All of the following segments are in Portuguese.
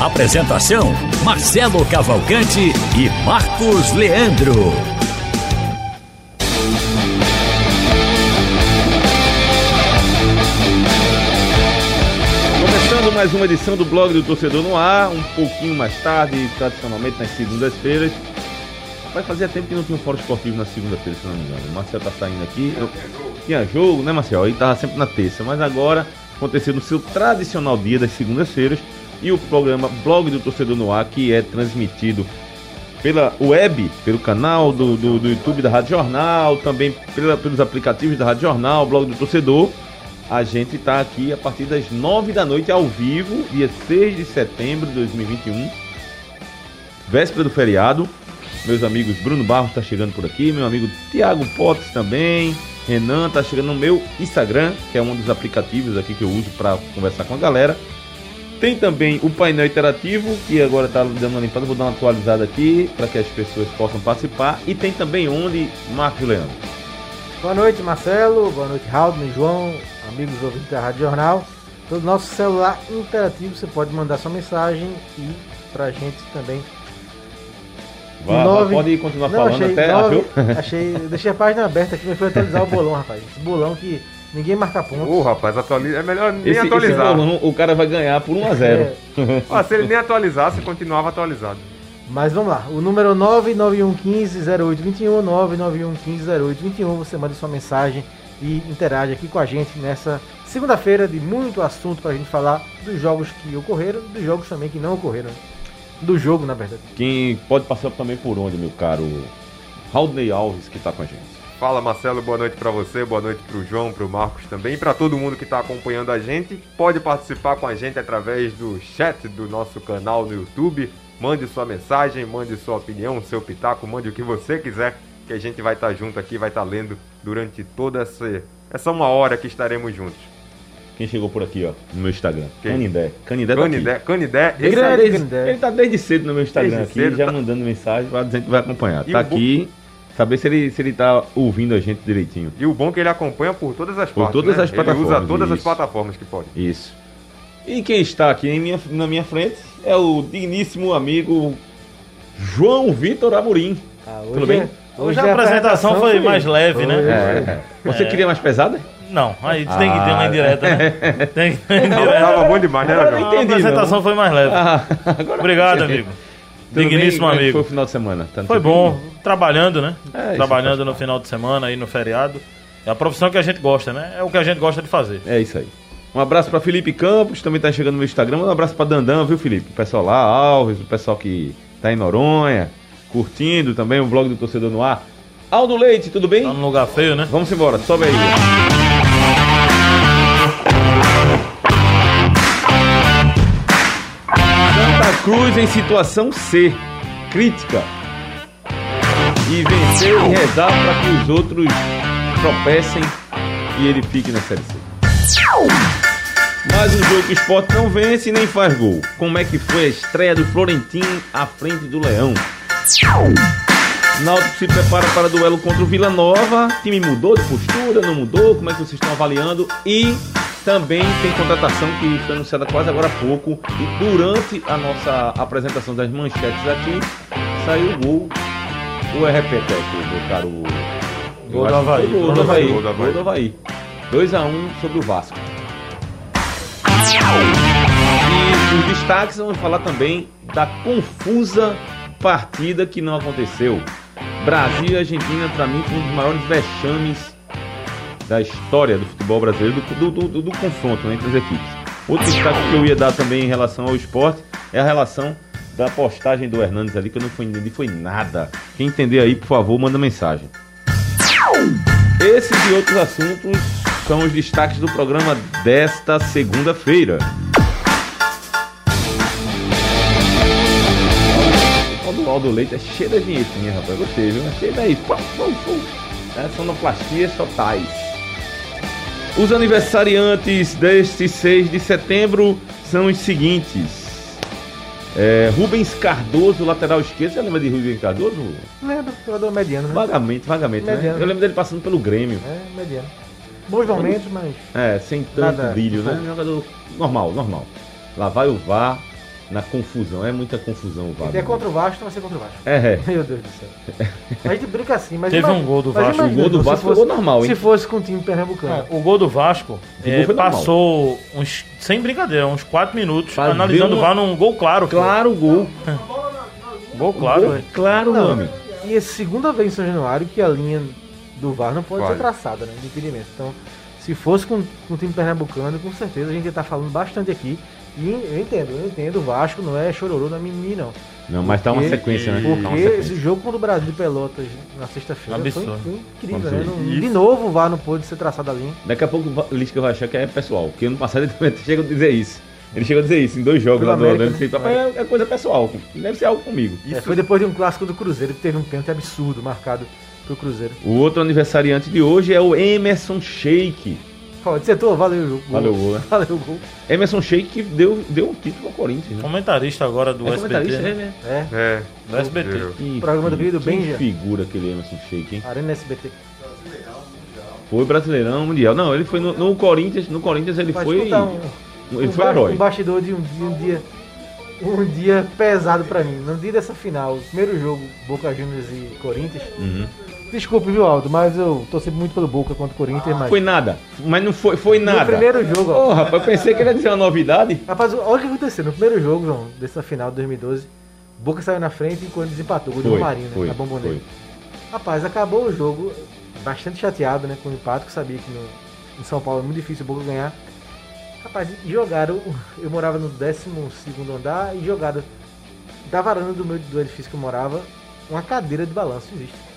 Apresentação: Marcelo Cavalcante e Marcos Leandro. Começando mais uma edição do blog do Torcedor no Ar, um pouquinho mais tarde, tradicionalmente nas segundas-feiras. Vai fazer tempo que não tinha um fórum esportivo na segunda-feira, se não me engano. O Marcel tá saindo aqui. Eu... Tinha jogo, né, Marcel? Aí tava sempre na terça, mas agora aconteceu no seu tradicional dia das segundas-feiras e o programa Blog do Torcedor no Ar, que é transmitido pela web, pelo canal do, do, do YouTube da Rádio Jornal, também pela, pelos aplicativos da Rádio Jornal, Blog do Torcedor. A gente está aqui a partir das 9 da noite ao vivo, dia 6 de setembro de 2021, véspera do feriado. Meus amigos Bruno Barros está chegando por aqui, meu amigo Tiago Potts também, Renan está chegando no meu Instagram, que é um dos aplicativos aqui que eu uso para conversar com a galera. Tem também o painel interativo, que agora está dando uma limpada, vou dar uma atualizada aqui para que as pessoas possam participar. E tem também onde, Marcos Leandro. Boa noite, Marcelo. Boa noite, Raul e João, amigos ouvintes da Rádio Jornal. Todo nosso celular interativo, você pode mandar sua mensagem e pra gente também. Vá, Nove- Pode continuar Não, falando achei, até. nove- achei, deixei a página aberta aqui, mas foi atualizar o bolão, rapaz. Esse bolão que ninguém marca pontos. Ô, rapaz, atualiza. É melhor nem Esse, esse atualizar. bolão, o cara vai ganhar por 1 a 0 É, Ó, se ele nem atualizasse, continuava atualizado. mas vamos lá. O número é 99115-0821, 99115-0821. Você manda sua mensagem e interage aqui com a gente nessa segunda-feira de muito assunto pra gente falar dos jogos que ocorreram, dos jogos também que não ocorreram. Do jogo, na verdade. Quem pode passar também por onde, meu caro Raudney Alves, que tá com a gente. Fala Marcelo, boa noite pra você, boa noite pro João, pro Marcos também, pra todo mundo que tá acompanhando a gente. Pode participar com a gente através do chat do nosso canal no YouTube. Mande sua mensagem, mande sua opinião, seu pitaco, mande o que você quiser, que a gente vai estar junto aqui, vai estar lendo durante toda essa, essa uma hora que estaremos juntos. Quem chegou por aqui, ó, no meu Instagram? Quem? Canindé. Canindé tá aqui. Canidé, Canidé, esse Ele tá, desde, Canindé. ele tá desde cedo no meu Instagram Desde aqui, já tá- mandando mensagem, vai dizendo que vai acompanhar. E tá o bu- aqui, saber se ele, se ele tá ouvindo a gente direitinho. E o bom é que ele acompanha por todas as Por partes, todas né? as Ele plataformas, usa todas as isso. plataformas que pode. Isso. E quem está aqui em minha- na minha frente é o digníssimo amigo João Vitor Amorim. Ah, Tudo bem? Hoje a apresentação foi mais leve, né? É. Você queria mais pesada? Não, aí tem que ter uma Ah. indireta, né? Tem que ter uma indireta. tava bom demais, né, João? A apresentação não. foi mais leve. Ah, agora Obrigado, amigo. Tudo Digníssimo bem? É que Foi amigo. o final de semana. Tá no Foi bom, filho? trabalhando, né? É, isso trabalhando no final de semana aí no feriado. É a profissão que a gente gosta, né? É o que a gente gosta de fazer. É isso aí. Um abraço pra Felipe Campos, também tá chegando no meu Instagram. Um abraço pra Dandan, viu, Felipe? O pessoal lá, Alves, o pessoal que tá em Noronha, curtindo também o blog do Torcedor no Ar. Aldo Leite, tudo bem? Tá num lugar feio, né? Vamos embora, sobe aí. Cruz em situação C, crítica. E vencer e rezar para que os outros tropecem e ele fique na Série C. Mais um jogo que o Sport não vence e nem faz gol. Como é que foi a estreia do Florentino à frente do Leão? Náutico se prepara para duelo contra o Vila Nova. O time mudou de postura, não mudou? Como é que vocês estão avaliando? E também tem contratação que foi anunciada quase agora há pouco. E durante a nossa apresentação das manchetes aqui, saiu o gol. Ou é repeteco, meu caro? Gol do Havaí. Gol do Havaí. Gol do Havaí. 2x1 sobre o Vasco. E os destaques vamos falar também da confusa partida que não aconteceu. Brasil e Argentina, para mim, um dos maiores vexames da história do futebol brasileiro, do, do, do- do confronto né, entre as equipes. Outro destaque que eu ia dar também em relação ao esporte é a relação da postagem do Hernandes ali, que eu não fui- entendi, foi nada. Quem entender aí, por favor, manda mensagem. Esses e outros assuntos são os destaques do programa desta segunda-feira. voz do Leite é cheia da vinhetinha, rapaz. Gostei, viu? Cheia daí. Pum, pum, pum. É sonoplastia totais. Os aniversariantes deste 6 de setembro são os seguintes. É, Rubens Cardoso, lateral esquerdo. Você lembra de Rubens Cardoso? Lembra, jogador mediano, né? Vagamente, vagamente, né? Mediano. Eu lembro dele passando pelo Grêmio. É, mediano. Bons momentos, mas. É, sem tanto Nada. brilho, né? Jogador normal, normal. Lá vai o VAR na confusão. É muita confusão o VAR. Se é contra o Vasco, então vai ser contra o Vasco. É, é. Meu Deus do céu. A gente brinca assim, mas. Teve um gol do Vasco. imagina, O gol do Vasco fosse- foi gol normal, hein? Se fosse com o time pernambucano. Não, o gol do Vasco O gol é, foi normal. passou uns, sem brincadeira, uns 4 minutos ver analisando o uma- VAR num gol claro. Claro, gol. Gol claro, Gol claro, Não, amigo. E é a segunda vez em São Januário que a linha do VAR não pode ser traçada, né? De impedimento. Então, se fosse com, com o time pernambucano, com certeza a gente ia estar falando bastante aqui. E eu entendo, eu entendo, o Vasco não é chororô da mimimi, não. Não, mas tá uma Porque- sequência, né? Porque Tá sequência. esse jogo contra o Brasil de Pelotas na sexta-feira foi, Absurdo. foi incrível, né? Não- de novo o VAR não pôde ser traçado a linha. Daqui a pouco o Lisca vai achar que é pessoal. Porque ano passado ele também chega a dizer isso. Ele chega a dizer isso em dois jogos Pelo lá do América, Orlando. né? "Rapaz, É é coisa pessoal. Deve ser algo comigo. É, foi depois de um clássico do Cruzeiro que teve um pênalti absurdo marcado pro Cruzeiro. O outro aniversariante de hoje é o Emerson Sheik. Tu, valeu o gol. Valeu o gol, né? Valeu o gol. Emerson Sheik que deu, deu um título ao Corinthians, né? Comentarista agora do É SBT. comentarista, né? é, né? É, É. Do SBT. Que Programa do querido que Benja. figura aquele Emerson Sheik, hein? Arena SBT. Foi brasileirão mundial. Não, ele foi no, no Corinthians. No Corinthians ele foi. um, Ele um foi herói. um bastidor de um, de um dia um dia pesado pra mim. No dia dessa final, o primeiro jogo, Boca Juniors e Corinthians. Uhum. Desculpe, viu, Aldo, mas eu torci muito pelo Boca contra o Corinthians, mas Foi nada. Mas não foi, foi no nada. primeiro jogo, ó, Ô, rapaz, eu pensei que ele ia dizer uma novidade. Rapaz, olha o que aconteceu. No primeiro jogo, João, dessa final de 2012, Boca saiu na frente e Corinthians empatou. Gol do Romarinho, né? foi, Na bomboneira. Rapaz, acabou o jogo, bastante chateado, né, com o empate, que sabia que no, em São Paulo é muito difícil o Boca ganhar. Rapaz, jogaram, eu morava no 12 andar e jogaram da varanda do meu do edifício que eu morava, uma cadeira de balanço, existe.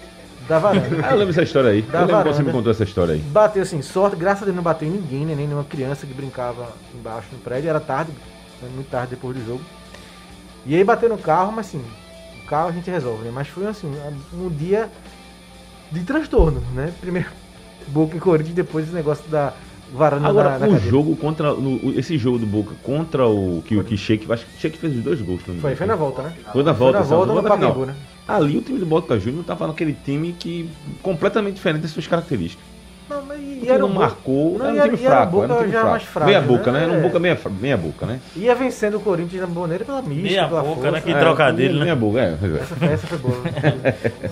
Da varanda. Ah, eu lembro dessa história aí. Da eu lembro que você varanda. me contou essa história aí. Bateu assim, sorte, graças a Deus não bateu em ninguém, né, nem nenhuma criança que brincava embaixo no prédio, era tarde, foi muito tarde depois do jogo. E aí bateu no carro, mas assim, o carro a gente resolve, né? Mas foi assim, um dia de transtorno, né? Primeiro Boca e Corinthians, depois esse negócio da varanda Agora, da, da o cadeira. jogo contra. no- o- esse jogo do Boca contra o que o que Sheik. Acho que o Sheik fez os dois gols. me Foi, foi na volta, né? Foi na volta, Foi na volta no Volta final. Pacaembu, né? Ali o time do Boca Juniors tava naquele time que. completamente diferente das suas características. Não, mas e, Porque era não um marcou. Não, era um era- time e era fraco. Boca Era um time já fraco. mais frágil, meia boca, né? né? Era um É. boca meia, meia boca, né? Ia vencendo o Corinthians na boneira pela mística, Meia pela boca, força. né? Que É, trocadilho, meia, né? meia boca, é. é. Essa, essa foi boa.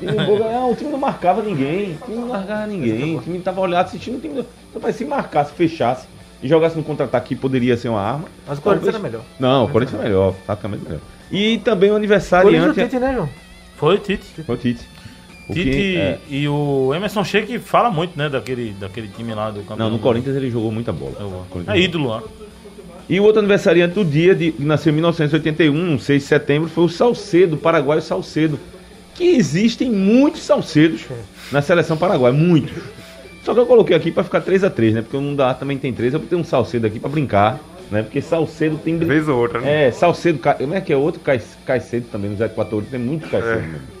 E o Boca, ah, o time não marcava ninguém, o time não marcava ninguém, o time tava olhando, assistindo, o time não... Se marcasse, fechasse e jogasse no contra-ataque, poderia ser uma arma. Mas o Corinthians era melhor. Não, o Corinthians é melhor, taticamente melhor. E também o Corinthians do aniversariante Tite, né, João? Foi Tite. foi o Tite. O que- Tite é, e o Emerson Sheik fala muito, né, daquele, daquele time lá do campeão. Não, no Corinthians ele jogou muita bola. É, o- é ídolo lá. E o outro aniversariante do dia, de, que nasceu em 1981, 6 de setembro, foi o Salcedo, paraguaio Salcedo. Que existem muitos Salcedos na seleção paraguaia, muitos. Só que eu coloquei aqui pra ficar 3x3, né? Porque o não dá também tem 3, eu botei um Salcedo aqui pra brincar, né? Porque Salcedo tem. brin- Vez ou outra, né? É, Salcedo, como é que é outro? Cai- Caicedo também, nos Equador, tem muito Caicedo É.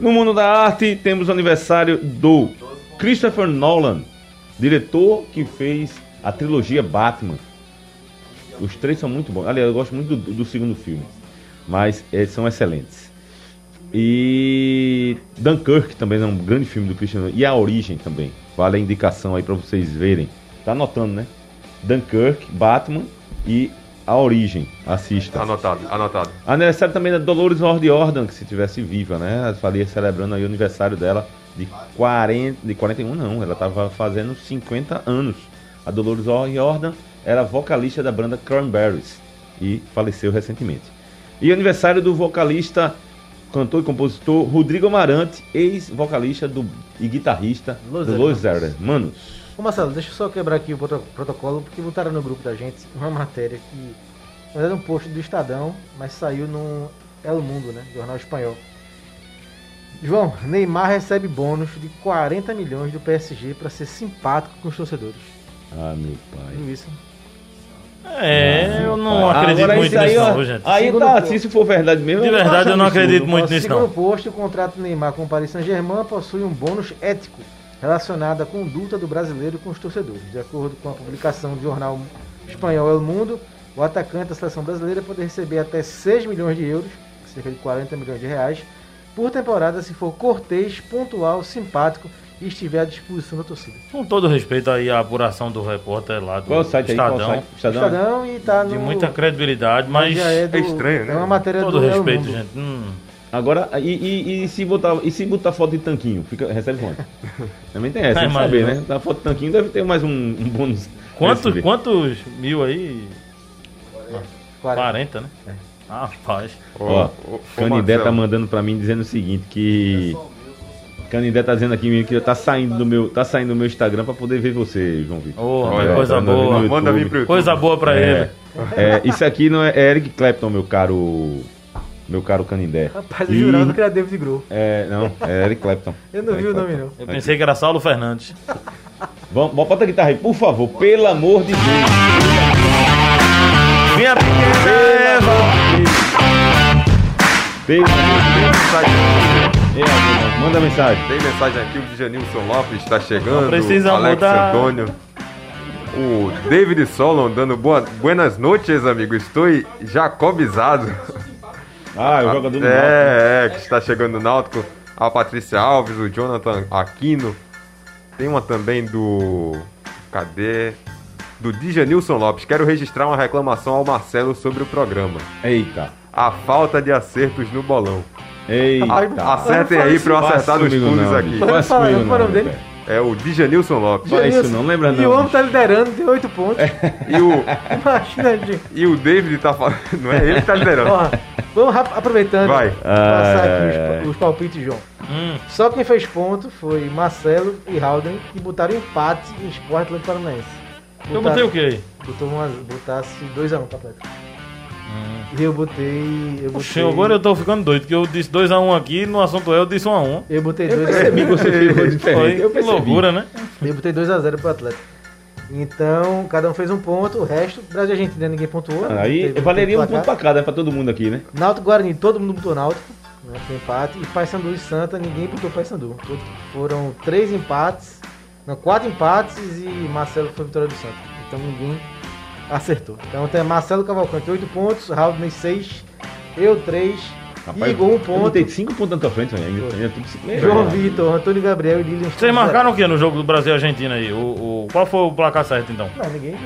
No mundo da arte, temos o aniversário do Christopher Nolan, diretor que fez a trilogia Batman. Os três são muito bons. Aliás, eu gosto muito do, do segundo filme, mas eles são excelentes. E Dunkirk também é um grande filme do Christian Nolan. E A Origem também. Vale a indicação aí pra vocês verem. Tá anotando, né? Dunkirk, Batman e A Origem. Assista. Anotado, anotado. Aniversário também da Dolores O'Riordan, que se tivesse viva, né? Ela faria celebrando aí o aniversário dela de 40, de 41 não, ela tava fazendo 50 anos. A Dolores O'Riordan era vocalista da banda Cranberries e faleceu recentemente. E aniversário do vocalista, cantor e compositor Rodrigo Amarante, ex-vocalista do e guitarrista Los do Los Hermanos. Ô Marcelo, deixa eu só quebrar aqui o proto- protocolo, porque botaram no grupo da gente uma matéria que. Na verdade, um post do Estadão, mas saiu no El Mundo, né? Jornal espanhol. João, Neymar recebe bônus de 40 milhões do PSG para ser simpático com os torcedores. Ah, meu pai. Viu isso? É, eu não acredito Agora, muito aí, nisso, ó, não, gente. Aí Segundo tá, ponto. se isso for verdade mesmo. De eu verdade, eu não absurdo. acredito muito nisso, segundo não. posto, o contrato do Neymar com o Paris Saint-Germain possui um bônus ético relacionado à conduta do brasileiro com os torcedores. De acordo com a publicação do jornal espanhol El Mundo, o atacante da seleção brasileira pode receber até 6 milhões de euros, cerca de 40 milhões de reais, por temporada se for cortês, pontual, simpático e estiver à disposição da torcida. Com todo respeito aí à apuração do repórter lá do Qual é site aí? Qual é Estadão, site? Estadão. Estadão e tá no... de muita credibilidade, mas já é, do- É estranho, né? É uma matéria todo do El respeito, Mundo. gente. Hum, Agora, e, e, e se botar, e se botar foto de tanquinho? Fica, recebe quanto? Também tem essa, É, tem que saber, né? Da foto de tanquinho deve ter mais um, um bônus. quantos, quantos mil aí? 40. 40, né? Rapaz. Ó, Ô, ô, Canidé tá mandando pra mim dizendo o seguinte, que... Canidé tá dizendo aqui que tá saindo do meu, tá saindo do meu Instagram pra poder ver você, João Vitor. Ô, Olha, coisa tá boa. Manda vir pro YouTube. Coisa boa pra ele. É, é, isso aqui não é, é Eric Clapton, meu caro... Meu caro Canindé. Rapaz, eu E- jurava que era David Grohl. É, não, é Eric Clapton. Eu não Eric vi o nome, não. Eu pensei que era Saulo Fernandes. Vamos, bota a guitarra aí, por favor, pelo amor de Deus. Minha pequena Adriano, Manda mensagem. Tem mensagem aqui, o Djanilson Lopes está chegando. Não precisa Alex mudar. Antônio. O David Solon dando boa, buenas noites, amigo. Estou jacobizado. Ah, o jogador do Náutico. É, é, que está chegando no Náutico. A Patrícia Alves, o Jonathan Aquino. Tem uma também do. Cadê? Do Djanilson Lopes. Quero registrar uma reclamação ao Marcelo sobre o programa. Eita. A falta de acertos no bolão. Eita. Acertem aí pra eu acertar nos fundos não, aqui. bicho. Pode Faça falar, comigo qual é o não, nome dele? É o Djanilson Lopes. Fala isso não, lembra E não. o homem tá liderando, tem 8 pontos. E o, Imagina, gente. e o David tá falando. Não é ele que tá liderando. Ó, vamos aproveitando. Vai. Passar Ai, aqui ai, os, os palpites, João. Hum, Só quem fez ponto foi Marcelo e Halden, que botaram empate em Sport Atlético Paranaense. eu botei o quê aí? Botou uma, botasse 2x1 pra Atlético. E eu botei. Eu Puxa, botei, agora eu tô ficando doido, porque eu disse 2x1 aqui, no assunto eu disse 1x1. eu botei Eu 2 percebi que você coisa diferente. Foi Eu que loucura, né? Eu botei 2x0 pro Atlético. Então, cada um fez um ponto, o resto, Brasil e Argentina ninguém pontuou. né? Aí Teve valeria um ponto pra cada, né? Pra todo mundo aqui, né? Náutico Guarani, todo mundo botou Náutico, né, foi empate. E Paysandu e Santa, ninguém botou Paysandu. Foram três empates, não, quatro empates e Marcelo foi vitória do Santa. Então ninguém acertou. Então tem Marcelo Cavalcante, 8 pontos, Raul 6, eu 3, Igor 1 Eu ponto, botei cinco pontos na tua frente, ainda. ainda tudo cinco. João Vitor, Antônio Gabriel e Lilian. Vocês marcaram o que no jogo do Brasil e Argentina aí? O, o- qual foi o placar certo então? Não, ninguém viu.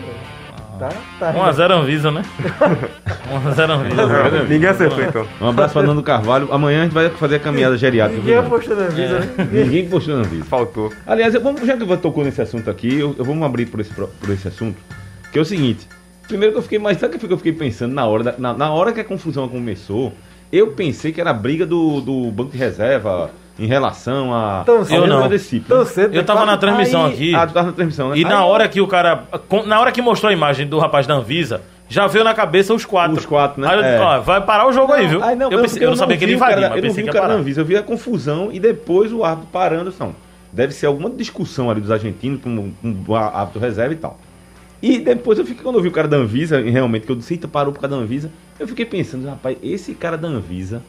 Tá, tá. 1x0 Anvisa, né? 1x0 Anvisa. Ninguém acertou então. Um abraço pra Nando Carvalho. Amanhã a gente vai fazer a caminhada geriátrica. Ninguém apostou na Visa, né? Ninguém postou na vida. Faltou. Aliás, eu- vamos, já que você tocou nesse assunto aqui, eu, eu vamos abrir por esse, por esse assunto. Que é o seguinte. Primeiro que eu fiquei mais. Sabe o que eu fiquei pensando na hora, da- na, na hora que a confusão começou? Eu pensei que era a briga do, do Banco de Reserva em relação a. Cedo, não. cedo. Eu tava na transmissão Aí- aqui. Ah, tu tava na transmissão, né? E Aí- na hora que o cara. Na hora que mostrou a imagem do rapaz da Anvisa, já veio na cabeça os quatro. Os quatro, né? Aí eu É. ó, vai parar o jogo aí, viu? Aí não, eu, pensei- eu não sabia que ele cara- invadia, mas Eu não pensei vi que o cara parar. Anvisa, eu vi a confusão e depois o árbitro parando. Não, deve ser alguma discussão ali dos argentinos com, com o árbitro reserva e tal. E depois eu fiquei, quando eu vi o cara da Anvisa, e realmente, que eu disse, eita, parou por causa da Anvisa, eu fiquei pensando, rapaz, esse cara da Anvisa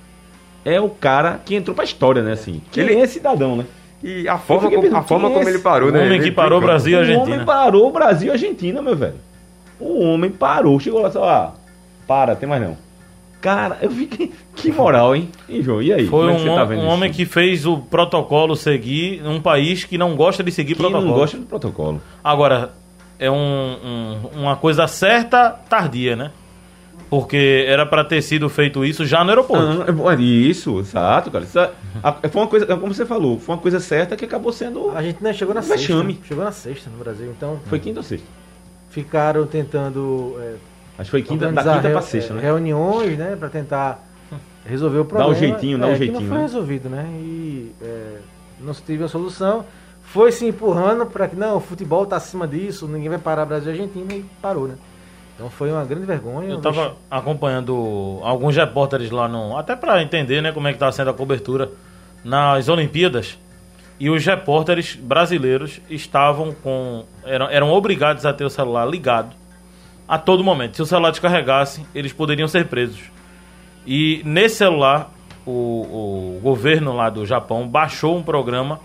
é o cara que entrou pra história, né, assim. Que Ele- é cidadão, né? E a forma, como, a pensando, forma quem como é ele parou, né? homem Ele que parou. Brasil e O Argentina. homem parou o Brasil e a Argentina, meu velho. O homem parou, chegou lá só, ah, para, tem mais não. Cara, eu fiquei. Que moral, hein? E João, e aí? Foi Como é um, que você tá vendo um homem que fez o protocolo seguir num país que não gosta de seguir que protocolo. não gosta do protocolo. Agora, é um- um- uma coisa certa, tardia, né? Porque era pra ter sido feito isso já no aeroporto. Ah, é é isso, exato, cara. Isso é- a- foi uma coisa, como você falou, foi uma coisa certa que acabou sendo. A gente né, chegou na Vexame. sexta. Chegou na sexta no Brasil. Então Foi quinta ou sexta? ficaram tentando é, Acho que foi quinta, da quinta pra reu- sexta, né? reuniões, né, para tentar resolver o problema. o jeitinho, dá o é, que jeitinho, não foi né? resolvido, né? E é, não se teve uma solução. Foi se empurrando para que não, o futebol tá acima disso, ninguém vai parar Brasil e Argentina e parou, né? Então foi uma grande vergonha. Eu tava vexame. acompanhando alguns repórteres lá no. Até pra entender, né, como é que tá sendo a cobertura nas Olimpíadas. E os repórteres brasileiros estavam com. eram, eram obrigados a ter o celular ligado a todo momento. Se o celular descarregasse, eles poderiam ser presos. E nesse celular, o, o governo lá do Japão baixou um programa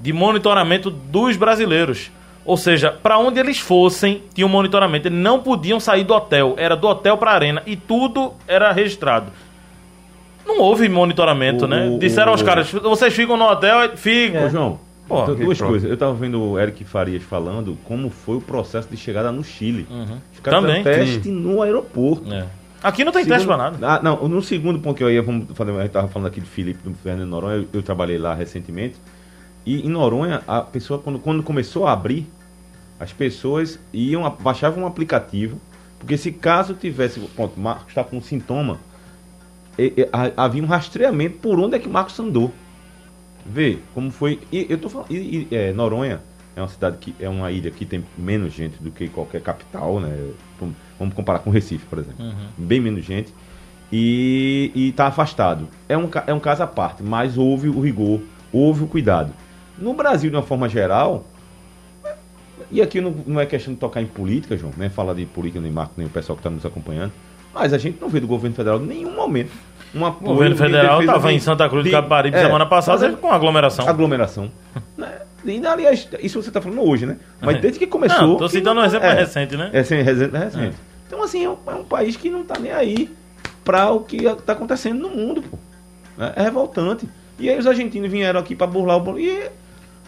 de monitoramento dos brasileiros. Ou seja, para onde eles fossem, tinha um monitoramento. Eles não podiam sair do hotel. Era do hotel para a arena. E tudo era registrado. Não houve monitoramento, O- né? o- Disseram aos o- caras, vocês ficam no hotel, ficam. Ô, João, Pô, então, duas pronto. coisas. Eu tava vendo o Eric Farias falando como foi o processo de chegada no Chile. Os caras Uhum. Também. teste no aeroporto. É. Aqui não tem teste pra nada. Ah, não, no segundo ponto que eu ia, vamos fazer, a gente tava falando aqui de Felipe, do Fernando Noronha, eu, eu trabalhei lá recentemente. E em Noronha, a pessoa, quando, quando começou a abrir, as pessoas iam, a- baixavam um aplicativo, porque se caso tivesse, pronto, o Marcos está com um sintoma, e- e- ha- havia um rastreamento por onde é que Marcos andou. Vê como foi. E eu tô falando. E, é, Noronha é uma cidade que é uma ilha que tem menos gente do que qualquer capital, né? Vamos- comparar com Recife, por exemplo. Bem menos gente. E, e tá afastado. É um, é um caso à parte, mas houve o rigor, houve o cuidado. No Brasil, de uma forma geral, e aqui não, não é questão de tocar em política, João, nem falar de política, nem Marco, nem o pessoal que está nos acompanhando, mas a gente não vê do governo federal em nenhum momento um O governo federal estava em Santa Cruz de de- Caparibe é, semana passada fazer com aglomeração. aglomeração. Né? E, aliás, isso você está falando hoje, né? Mas É. desde que começou. Que citando não- um exemplo mais recente, né? É, sim, recente. recente. Então, assim, é um, é um país que não está nem aí para o que está acontecendo no mundo, pô. É, é revoltante. E aí os argentinos vieram aqui para burlar o bolo. E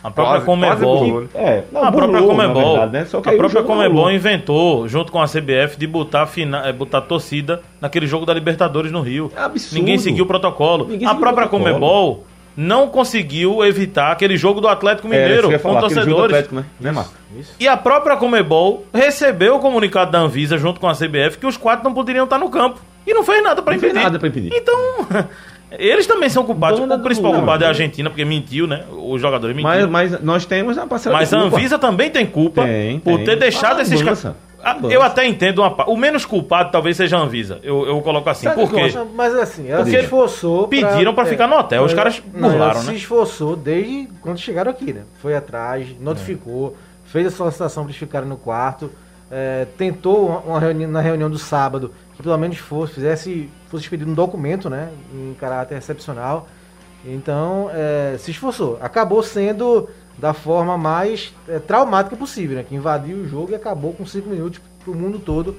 A própria Quase- quase Comebol. burlou, né? é, não, a própria burlou, Comebol, verdade, né? A própria Comebol inventou, junto com a CBF, de botar, fina, eh, botar torcida naquele jogo da Libertadores no Rio. É absurdo. Ninguém seguiu o protocolo. Ninguém a própria protocolo. Comebol não conseguiu evitar aquele jogo do Atlético É, Mineiro com falar, do torcedores. Atlético, né? Né, Marcos? E a própria Comebol recebeu o comunicado da Anvisa junto com a CBF que os quatro não poderiam estar no campo. E não fez nada para Não fez impedir. nada pra impedir. Então, eles também são culpados. Dona o principal culpado é a Argentina, porque mentiu, né? Os jogadores mentiram. Mas, mas nós temos a parcela Mas de a. Anvisa também tem culpa Tem, por tem. ter deixado Ah, esses caras. Ah. Eu até entendo uma parte. O menos culpado talvez seja a Anvisa. Eu, eu coloco assim. Sabe Por quê? Mas assim, ela Porque se esforçou. pediram pra ficar no hotel, os caras não, ela burlaram, se né? esforçou desde quando chegaram aqui, né? Foi atrás, notificou, fez a solicitação para eles ficarem no quarto, é, tentou uma, uma reunião, na reunião do sábado que pelo menos fosse, fizesse, fosse expedido um documento, né? Em caráter excepcional. Então, é, se esforçou. Acabou sendo da forma mais é, traumática possível, né? Que invadiu o jogo e acabou com cinco minutos pro mundo todo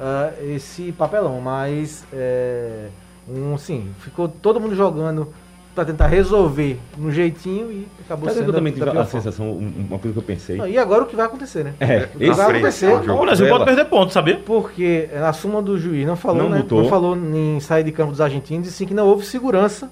ah, esse papelão. Mas, é, um, sim, ficou todo mundo jogando para tentar resolver no jeitinho e acabou o sendo que eu também tive a sensação, um- uma coisa que eu pensei? Não, E agora o que vai acontecer, né? É, o que vai frente acontecer ao jogo. O Brasil pode perder ponto, sabia? porque na súmula do juiz não falou, Não né? Não falou em sair de campo dos argentinos e sim que não houve segurança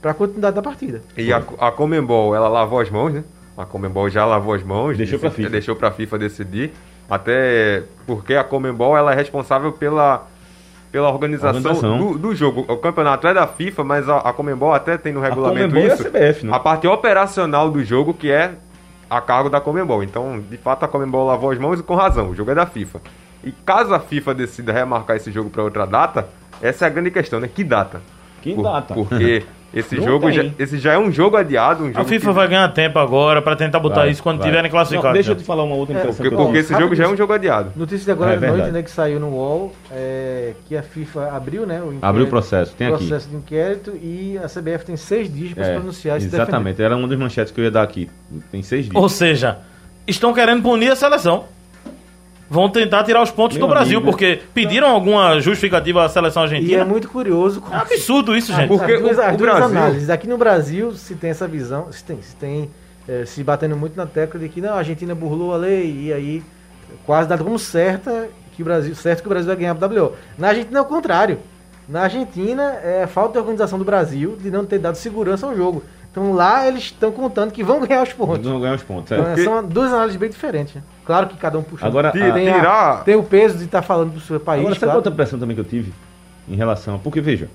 para a continuidade da partida. E a, a Comembol, ela lavou as mãos, né? A Comembol já lavou as mãos. Deixou pra FIFA. Deixou pra FIFA decidir. Até porque a Comembol, ela é responsável pela, pela organização, Organização. Do, do jogo. O campeonato é da FIFA, mas a, a Comembol até tem no regulamento a isso. CBF, né? A parte operacional do jogo que é a cargo da Comembol. Então, de fato, a Comembol lavou as mãos e com razão. O jogo é da FIFA. E caso a FIFA decida remarcar esse jogo para outra data, essa é a grande questão, né? Que data? Que Por- data? Porque esse Não jogo já, esse já é um jogo adiado, um jogo A FIFA que- vai ganhar tempo agora pra tentar botar Vai, isso quando vai. tiverem classificados. Não, deixa eu te falar uma outra É, informação. Porque, porque esse jogo já é um jogo adiado. Notícia de agora É à noite, verdade. né, que saiu no UOL, é, que a FIFA abriu, né? O inquérito, Abriu o processo, tem aqui. processo de inquérito e a CBF tem seis dias para se É, pronunciar se exatamente, era uma das manchetes que eu ia dar aqui. Tem seis dias. Ou seja, estão querendo punir a seleção. Vão tentar tirar os pontos Meu do Brasil, amigo. porque pediram alguma justificativa à seleção defender. E argentina. é muito curioso como É absurdo isso, gente. Porque as duas, o- as duas Brasil- análises. Aqui no Brasil se tem essa visão, se tem, se tem eh, se batendo muito na tecla de que não, a Argentina burlou a lei e aí quase dado como certa que o Brasil, certo que o Brasil vai ganhar a WO. Na Argentina é o contrário. Na Argentina é falta de organização do Brasil de não ter dado segurança ao jogo. Então lá eles estão contando que vão ganhar os pontos. Não ganhar os pontos. é. Então, Porque- são duas análises bem diferentes. né? Claro que cada um puxa. Agora, tem, a- tem, a- tirar- tem o peso de estar falando do seu país. Agora, sabe claro. outra pressão também que eu tive em relação. Porque, veja,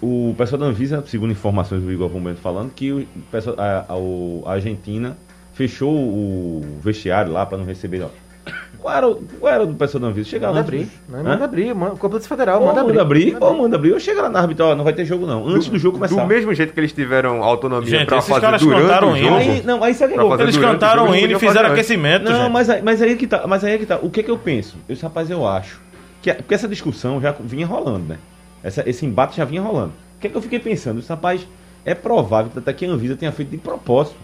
o pessoal da Anvisa, segundo informações do Igor Romero falando, que o pessoal, a, a- a Argentina fechou o vestiário lá para não receber ó, Qual era, o- qual era o do pessoal da Anvisa? Chega Manda antes abrir. manda abrir. Manda, o Complexo Federal, Ou manda abrir. manda abrir, Manda ou manda abrir. Eu chego lá na árbitra, ó, não vai ter jogo não. Antes do jogo começar. Do mesmo jeito que eles tiveram autonomia Gente, pra esses fazer caras durante cantaram o jogo. Aí, não, aí sabe o que Eles cantaram o hino e fizeram aquecimento, Não, gente. mas, aí- mas aí é que tá. Mas aí é que tá. O que que eu penso? Eu, rapaz, eu acho. Que, porque essa discussão já vinha rolando, né? Essa, esse embate já vinha rolando. O que é que eu fiquei pensando? Isso, rapaz, é provável que até que a Anvisa tenha feito de propósito.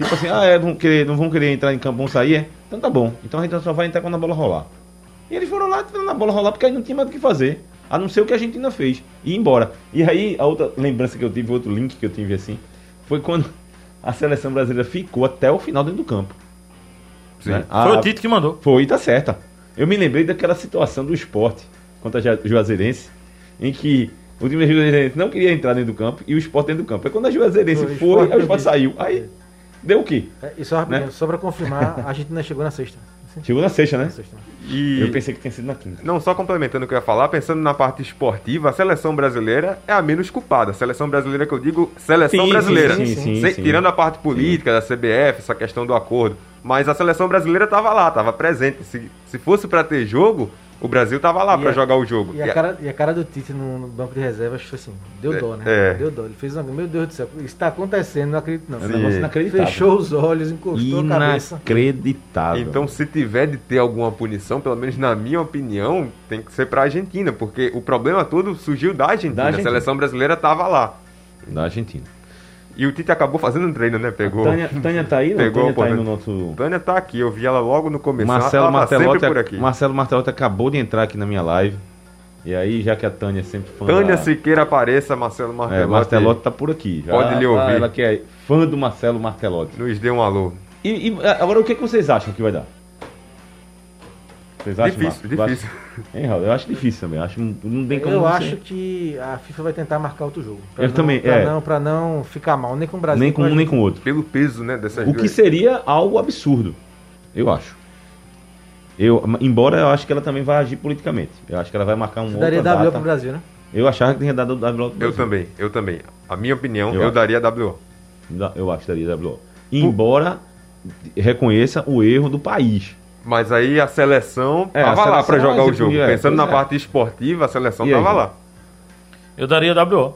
Tipo assim, ah, é, vão querer, não vão querer entrar em campo, vão sair, é? Então tá bom. Então a gente só vai entrar quando a bola rolar. E eles foram lá entrando na bola rolar porque aí não tinha mais o que fazer. A não ser o que a Argentina fez. E ir embora. E aí, a outra lembrança que eu tive, outro link que eu tive assim, foi quando a seleção brasileira ficou até o final dentro do campo. Sim. né? Foi A- o Tite que mandou. foi, tá certa. Eu me lembrei daquela situação do esporte contra a Ju- Juazeirense, em que o time da Juazeirense não queria entrar dentro do campo e o esporte dentro do campo. Aí quando a Juazeirense Foi, foi, Sport aí o esporte saiu. Aí deu o quê? É, E só, rapidinho, Né? só pra confirmar, a Argentina chegou na sexta. Chegou na sexta, né? Na sexta. E... Eu pensei que tinha sido na quinta. Não, só complementando o que eu ia falar, pensando na parte esportiva, a seleção brasileira é a menos culpada. A seleção brasileira que eu digo, seleção Sim, brasileira. sim, sim, sim. Tirando a parte política da CBF, essa questão do acordo. Mas a seleção brasileira estava lá, estava presente. Se, se fosse para ter jogo, o Brasil estava lá para jogar o jogo. E a, cara, e a cara do Tite no, no banco de reservas foi assim, deu dó, né? É. Deu dó. Ele fez uma. Meu Deus do céu, isso tá acontecendo, não acredito não. É inacreditável. Fechou os olhos, encostou a cabeça. Inacreditável. Então, se tiver de ter alguma punição, pelo menos na minha opinião, tem que ser para a Argentina, porque o problema todo surgiu da Argentina. Da Argentina. A seleção brasileira estava lá. Da Argentina. E o Tite acabou fazendo um treino, né? Pegou. Tânia, Tânia tá aí? Não, Pegou Tânia tá aí a no nosso... Tânia tá aqui, eu vi ela logo no começo. Marcelo ela Martelotti, por aqui. Marcelo Martelotti acabou de entrar aqui na minha live. E aí, já que a Tânia é sempre fã Tânia da... Siqueira apareça, Marcelo É, Martelotti. Martelotti tá por aqui. Já, Pode lhe ah, ouvir. Ela que é fã do Marcelo Martelotti. Nos dê um alô. E, e, agora, o que, que vocês acham que vai dar? Vocês acham, Difícil, Marcos? difícil. Hein, Raul? Eu acho difícil também. Acho não tem como Eu você- acho que a FIFA vai tentar marcar outro jogo. Pra Eu não, também, pra é. Não, pra não ficar mal, nem com o Brasil. nem com um nem com o outro. Pelo peso, né, dessas O que duas. seria algo absurdo, eu acho. Eu, embora eu acho que ela também vai agir politicamente. Eu acho que ela vai marcar um Daria outra WO data. pro Brasil, né? Eu achava que tinha dado WO pro Eu Brasil. também, eu também. A minha opinião, Eu eu, daria WO. Eu acho que daria WO. Embora reconheça o erro do país. Mas aí a seleção É, tava a lá pra seleção jogar o jogo. é, Pensando na é. parte esportiva, a seleção E aí, tava João? lá. Eu daria WO.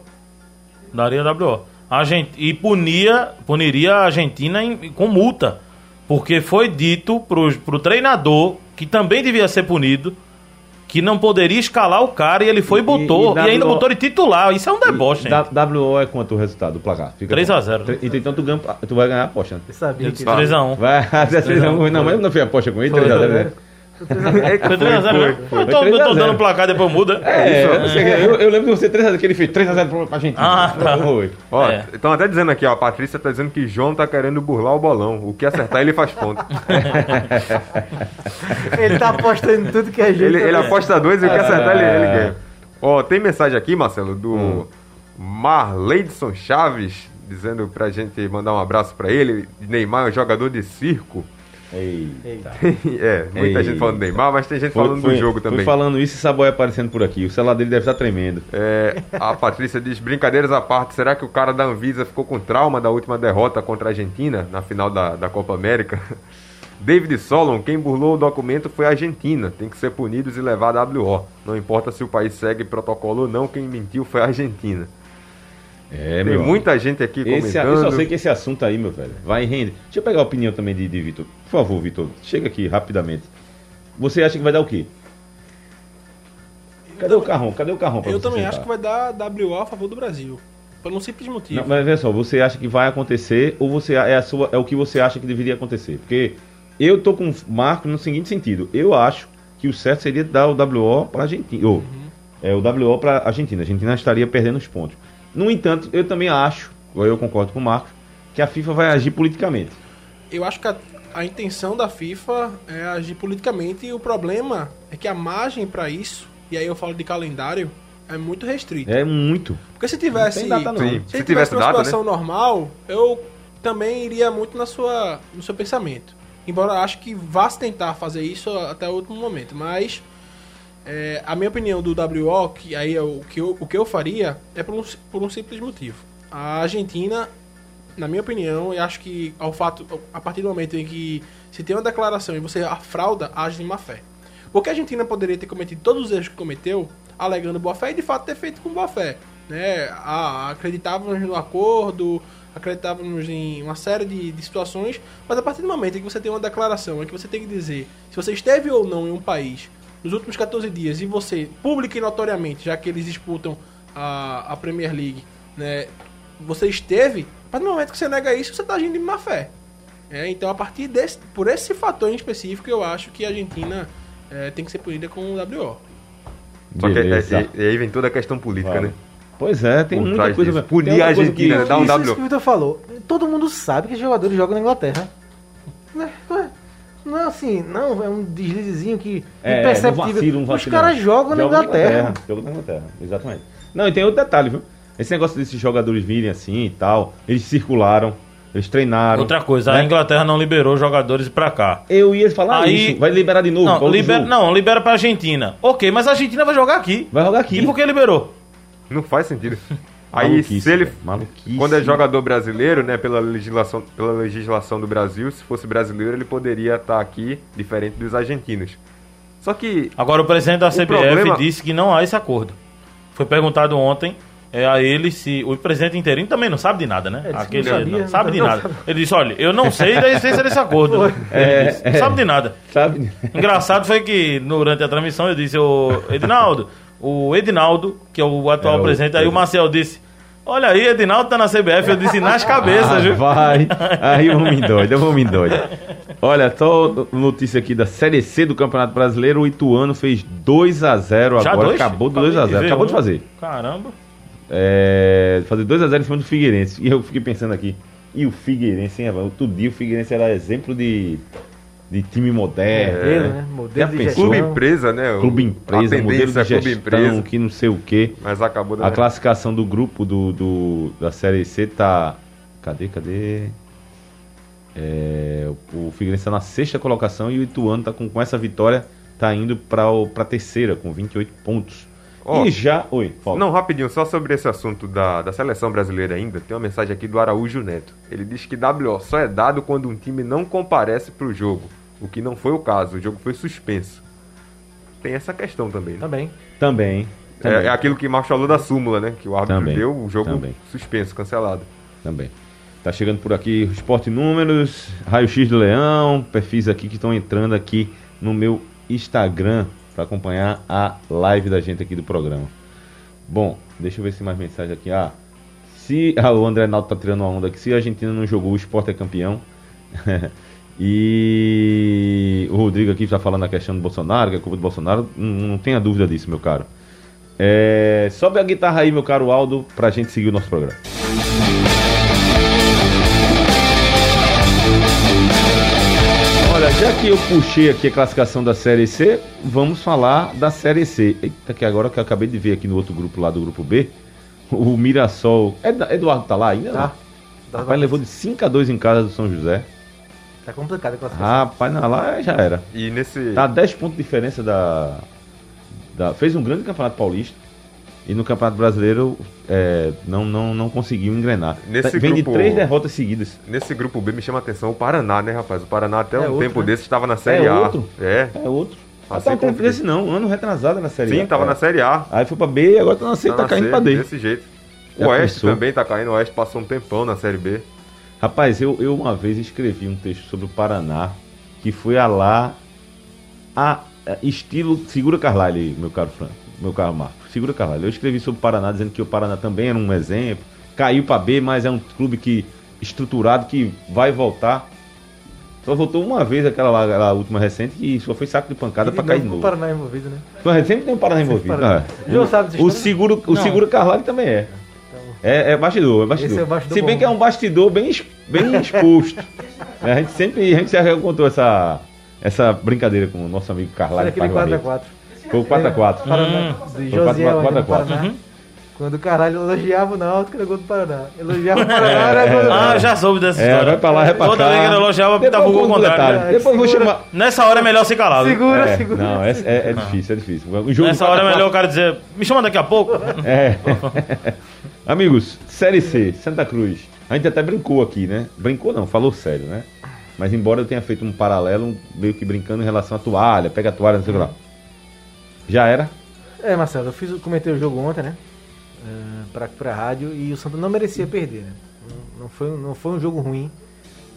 Daria WO. A gente, e punia, puniria a Argentina em- com multa. Porque foi dito pro, pro treinador, que também devia ser punido, que não poderia escalar o cara e ele foi e E- botou. e E, ainda WO botou de titular. Isso é um deboche, E da- WO é quanto o resultado do placar? Fica 3 a quanto? 0. Tre- Então tu, ganha, tu vai ganhar a aposta, né? Eu sabia Eu que. disse 3x1. Vai, 3x1. Não, mas eu não fiz aposta com ele, 3x0, né? É Foi 3x0, né? foi. Eu tô, eu tô 3 a 0. dando placar, depois muda. É, eu, sei que- eu, eu lembro de você 3x0, que ele fez 3x0 pra, gente. Ah, tá. Ó, É. estão até dizendo aqui, ó, a Patrícia tá dizendo que João tá querendo burlar o bolão. O que acertar, ele faz ponto. Ele tá apostando em tudo que é jeito. ele, ele né? aposta dois e o que acertar, ele, É. ele ganha. Ó, tem mensagem aqui, Marcelo, do Hum. Marleidson Chaves, dizendo pra gente mandar um abraço pra ele. Neymar é um jogador de circo. Eita. é, muita Eita. gente falando do Neymar, mas tem gente Foi- falando foi- do jogo Foi também. falando isso e Saboia aparecendo por aqui. O celular dele deve estar tremendo. É, a Patrícia diz, brincadeiras à parte, será que o cara da Anvisa ficou com trauma da última derrota contra a Argentina na final da, da Copa América? David Solon, quem burlou o documento foi a Argentina. Tem que ser punidos e levar a WO. Não importa se o país segue protocolo ou não, quem mentiu foi a Argentina. É, Tem meu. muita gente aqui Esse, comentando. eu só sei que esse assunto aí, meu velho, vai render. Deixa eu pegar a opinião também de, de Vitor. Por favor, Vitor, chega aqui rapidamente. Você acha que vai dar o quê? Cadê o carrão? Cadê o carrão Eu também sentar? acho que vai dar WO a favor do Brasil. Por um simples motivo. Não, mas veja só, você acha que vai acontecer ou você é, a sua, é o que você acha que deveria acontecer? Porque eu tô com o Marco no seguinte sentido. Eu acho que o certo seria dar o WO para Argentina. Ou, é, o WO para Argentina. A Argentina estaria perdendo os pontos. No entanto, eu também acho, ou eu concordo com o Marcos, que a FIFA vai agir politicamente. Eu acho que a, a intenção da FIFA é agir politicamente e o problema é que a margem para isso, e aí eu falo de calendário, é muito restrita. É muito. Porque se tivesse, Não data, não. Sim, se, se tivesse tivesse uma data, né? situação normal, eu também iria muito na sua, no seu pensamento. Embora eu acho que vá se tentar fazer isso até o último momento, mas é, a minha opinião do WO, que aí é o que eu, o que eu faria, é por um, por um simples motivo. A Argentina, na minha opinião, eu acho que ao fato, a partir do momento em que Se tem uma declaração e você a frauda, age de má fé. Porque a Argentina poderia ter cometido todos os erros que cometeu, alegando boa fé e de fato ter feito com boa fé. Né? Acreditávamos no acordo, acreditávamos em uma série de, de situações, mas a partir do momento em que você tem uma declaração, em que você tem que dizer se você esteve ou não em um país nos últimos 14 dias e você, pública e notoriamente, já que eles disputam a, a Premier League, né, você esteve, partir do momento que você nega isso, você está agindo de má fé. É, então, a partir desse, por esse fator em específico, eu acho que a Argentina é, tem que ser punida com o WO. Só que é- é- e aí vem toda a questão política, Claro. né? Pois é, tem Por muita coisa. disso. Punir a Argentina, que- dá um isso, W. isso que o Vitor falou. Todo mundo sabe que os jogadores jogam na Inglaterra. Não é, não é- é assim, não, é um deslizezinho que É, imperceptível. não vacilo, Os vacilo, caras não. jogam na Inglaterra. Joga na Inglaterra, exatamente. Não, e tem outro detalhe, viu? Esse negócio desses jogadores virem assim e tal, eles circularam, eles treinaram. Outra coisa, né? a Inglaterra não liberou jogadores pra cá. Eu ia falar Aí- isso, vai liberar de novo. Não, libera, jogo. não, libera pra Argentina. Ok, mas a Argentina vai jogar aqui. Vai jogar aqui. E por que liberou? Não faz sentido. Aí, se ele. maluquice. Quando é jogador brasileiro, né, pela legislação, pela legislação do Brasil, se fosse brasileiro, ele poderia estar aqui, diferente dos argentinos. Só que. Agora o presidente da CBF problema- disse que não há esse acordo. Foi perguntado ontem é, a ele se. O presidente interino também não sabe de nada, né? É, disse que Aquele não sabia, não sabe de não nada. sabe. Ele disse: olha, eu não sei da existência desse acordo. Ele É, disse, não é. sabe de nada. Sabe? Engraçado foi que durante a transmissão eu disse, o Edinaldo, o Edinaldo, que é o atual É, o- presidente, aí o Marcel disse, olha aí, Edinaldo tá na CBF, eu disse nas cabeças, Ah, viu? vai. Aí eu vou me doido, eu vou me doido. Olha, só notícia aqui da Série C do Campeonato Brasileiro. O Ituano fez 2x0 Já agora. dois? Acabou do Acabei 2x0. ver Acabou um. de fazer. Caramba. É, fazer 2x0 em cima do Figueirense. E eu fiquei pensando aqui. E o Figueirense, hein, Evan? Outro dia o Figueirense era exemplo de, de time moderno. Modelo, né? Modelo de gestão. Clube empresa, né? o- Clube empresa, a modelo de clube gestão, empresa. que não sei o quê. Mas acabou da. A classificação do grupo do, do- da Série C tá. Cadê, cadê? É, o Figueirense tá na sexta colocação e o Ituano tá com, com essa vitória tá indo para a terceira com 28 pontos. Ó, e já. Oi, fala. Não, rapidinho, só sobre esse assunto da, da seleção brasileira ainda, tem uma mensagem aqui do Araújo Neto. Ele diz que WO só é dado quando um time não comparece pro jogo, o que não foi o caso, o jogo foi suspenso. Tem essa questão também, né? Também. Também. É, Também. é aquilo que Marcos falou da súmula, né? Que o árbitro Também, deu o jogo também. suspenso, cancelado. Também. Tá chegando por aqui Esporte Números, Raio X do Leão, perfis aqui que estão entrando aqui no meu Instagram para acompanhar a live da gente aqui do programa. Bom, deixa eu ver se tem mais mensagem aqui. Ah, se ah, o André Naldo tá tirando uma onda aqui, se a Argentina não jogou, o Esporte é campeão. e o Rodrigo aqui está falando a questão do Bolsonaro, que é culpa do Bolsonaro. Não, não tenha dúvida disso, meu caro. É, sobe a guitarra aí, meu caro Aldo, pra gente seguir o nosso programa. Olha, já que eu puxei aqui a classificação da Série C, vamos falar da Série C. Eita, que agora que eu acabei de ver aqui no outro grupo lá do grupo B, o Mirassol. Ed- Eduardo tá lá ainda? Tá. Não? Rapaz, levou de 5 a 2 em casa do São José. Tá complicado a classificação. Rapaz, não, lá já era. E nesse. Tá a 10 pontos de diferença da, da- Fez um grande campeonato paulista. E no Campeonato Brasileiro é, não, não, não conseguiu engrenar. Nesse Tá- Vem grupo- de três derrotas seguidas. Nesse grupo B me chama a atenção o Paraná, né, rapaz? O Paraná até É um outro, tempo né? desse estava na Série É A. outro. É. É outro. Assim Até um tempo desse não, um ano retrasado na Série A. Sim, tava É. na Série A. Aí foi pra B e agora tá na C, Tá tá, na caindo C, pra D. Desse jeito. Já O Oeste pensou? também tá caindo. O Oeste passou um tempão na Série B. Rapaz, eu, eu uma vez escrevi um texto sobre o Paraná, que foi a lá, a, a estilo, segura Carlyle, meu caro Franco, meu caro Marco, segura Carlyle. Eu escrevi sobre o Paraná, dizendo que o Paraná também era um exemplo, caiu pra B, mas é um clube que estruturado, que vai voltar. Só voltou uma vez aquela lá, aquela última recente, que só foi saco de pancada de cair de novo o Paraná envolvido, né? Mas sempre tem um Paraná envolvido. Paraná. Ah, João sabe o, o seguro, o Não. seguro Carlyle também é. É, é bastidor, é bastidor. É bastidor Se bem bom. que é um bastidor bem, bem exposto. é, a gente sempre a gente já contou essa, essa brincadeira com o nosso amigo Carlyle. Foi aquele 4x4. Foi o 4x4. Hum. Foi o 4x4. Quando o caralho elogiava o Náutico, era gol do Paraná. Elogiava o Paraná, era gol do Ah, Náutico. já soube dessa É, história. vai pra lá, vai pra Toda cá. vez que ele elogiava, Depois tava o gol contrário. detalhe. Depois eu vou chamar... Nessa hora é melhor se calar. Segura, É, segura. não, é, é, é difícil, é difícil. Nessa hora é 4x4 melhor o cara dizer, me chama daqui a pouco. É. Amigos, Série C, Santa Cruz. A gente até brincou aqui, né? Brincou não, falou sério, né? Mas embora eu tenha feito um paralelo, meio que brincando em relação à toalha, pega a toalha, não sei o que lá. Já era? É, Marcelo, eu fiz, comentei o jogo ontem, né? Uh, pra, pra rádio e o Santa não merecia perder, né? Não, foi, não foi um jogo ruim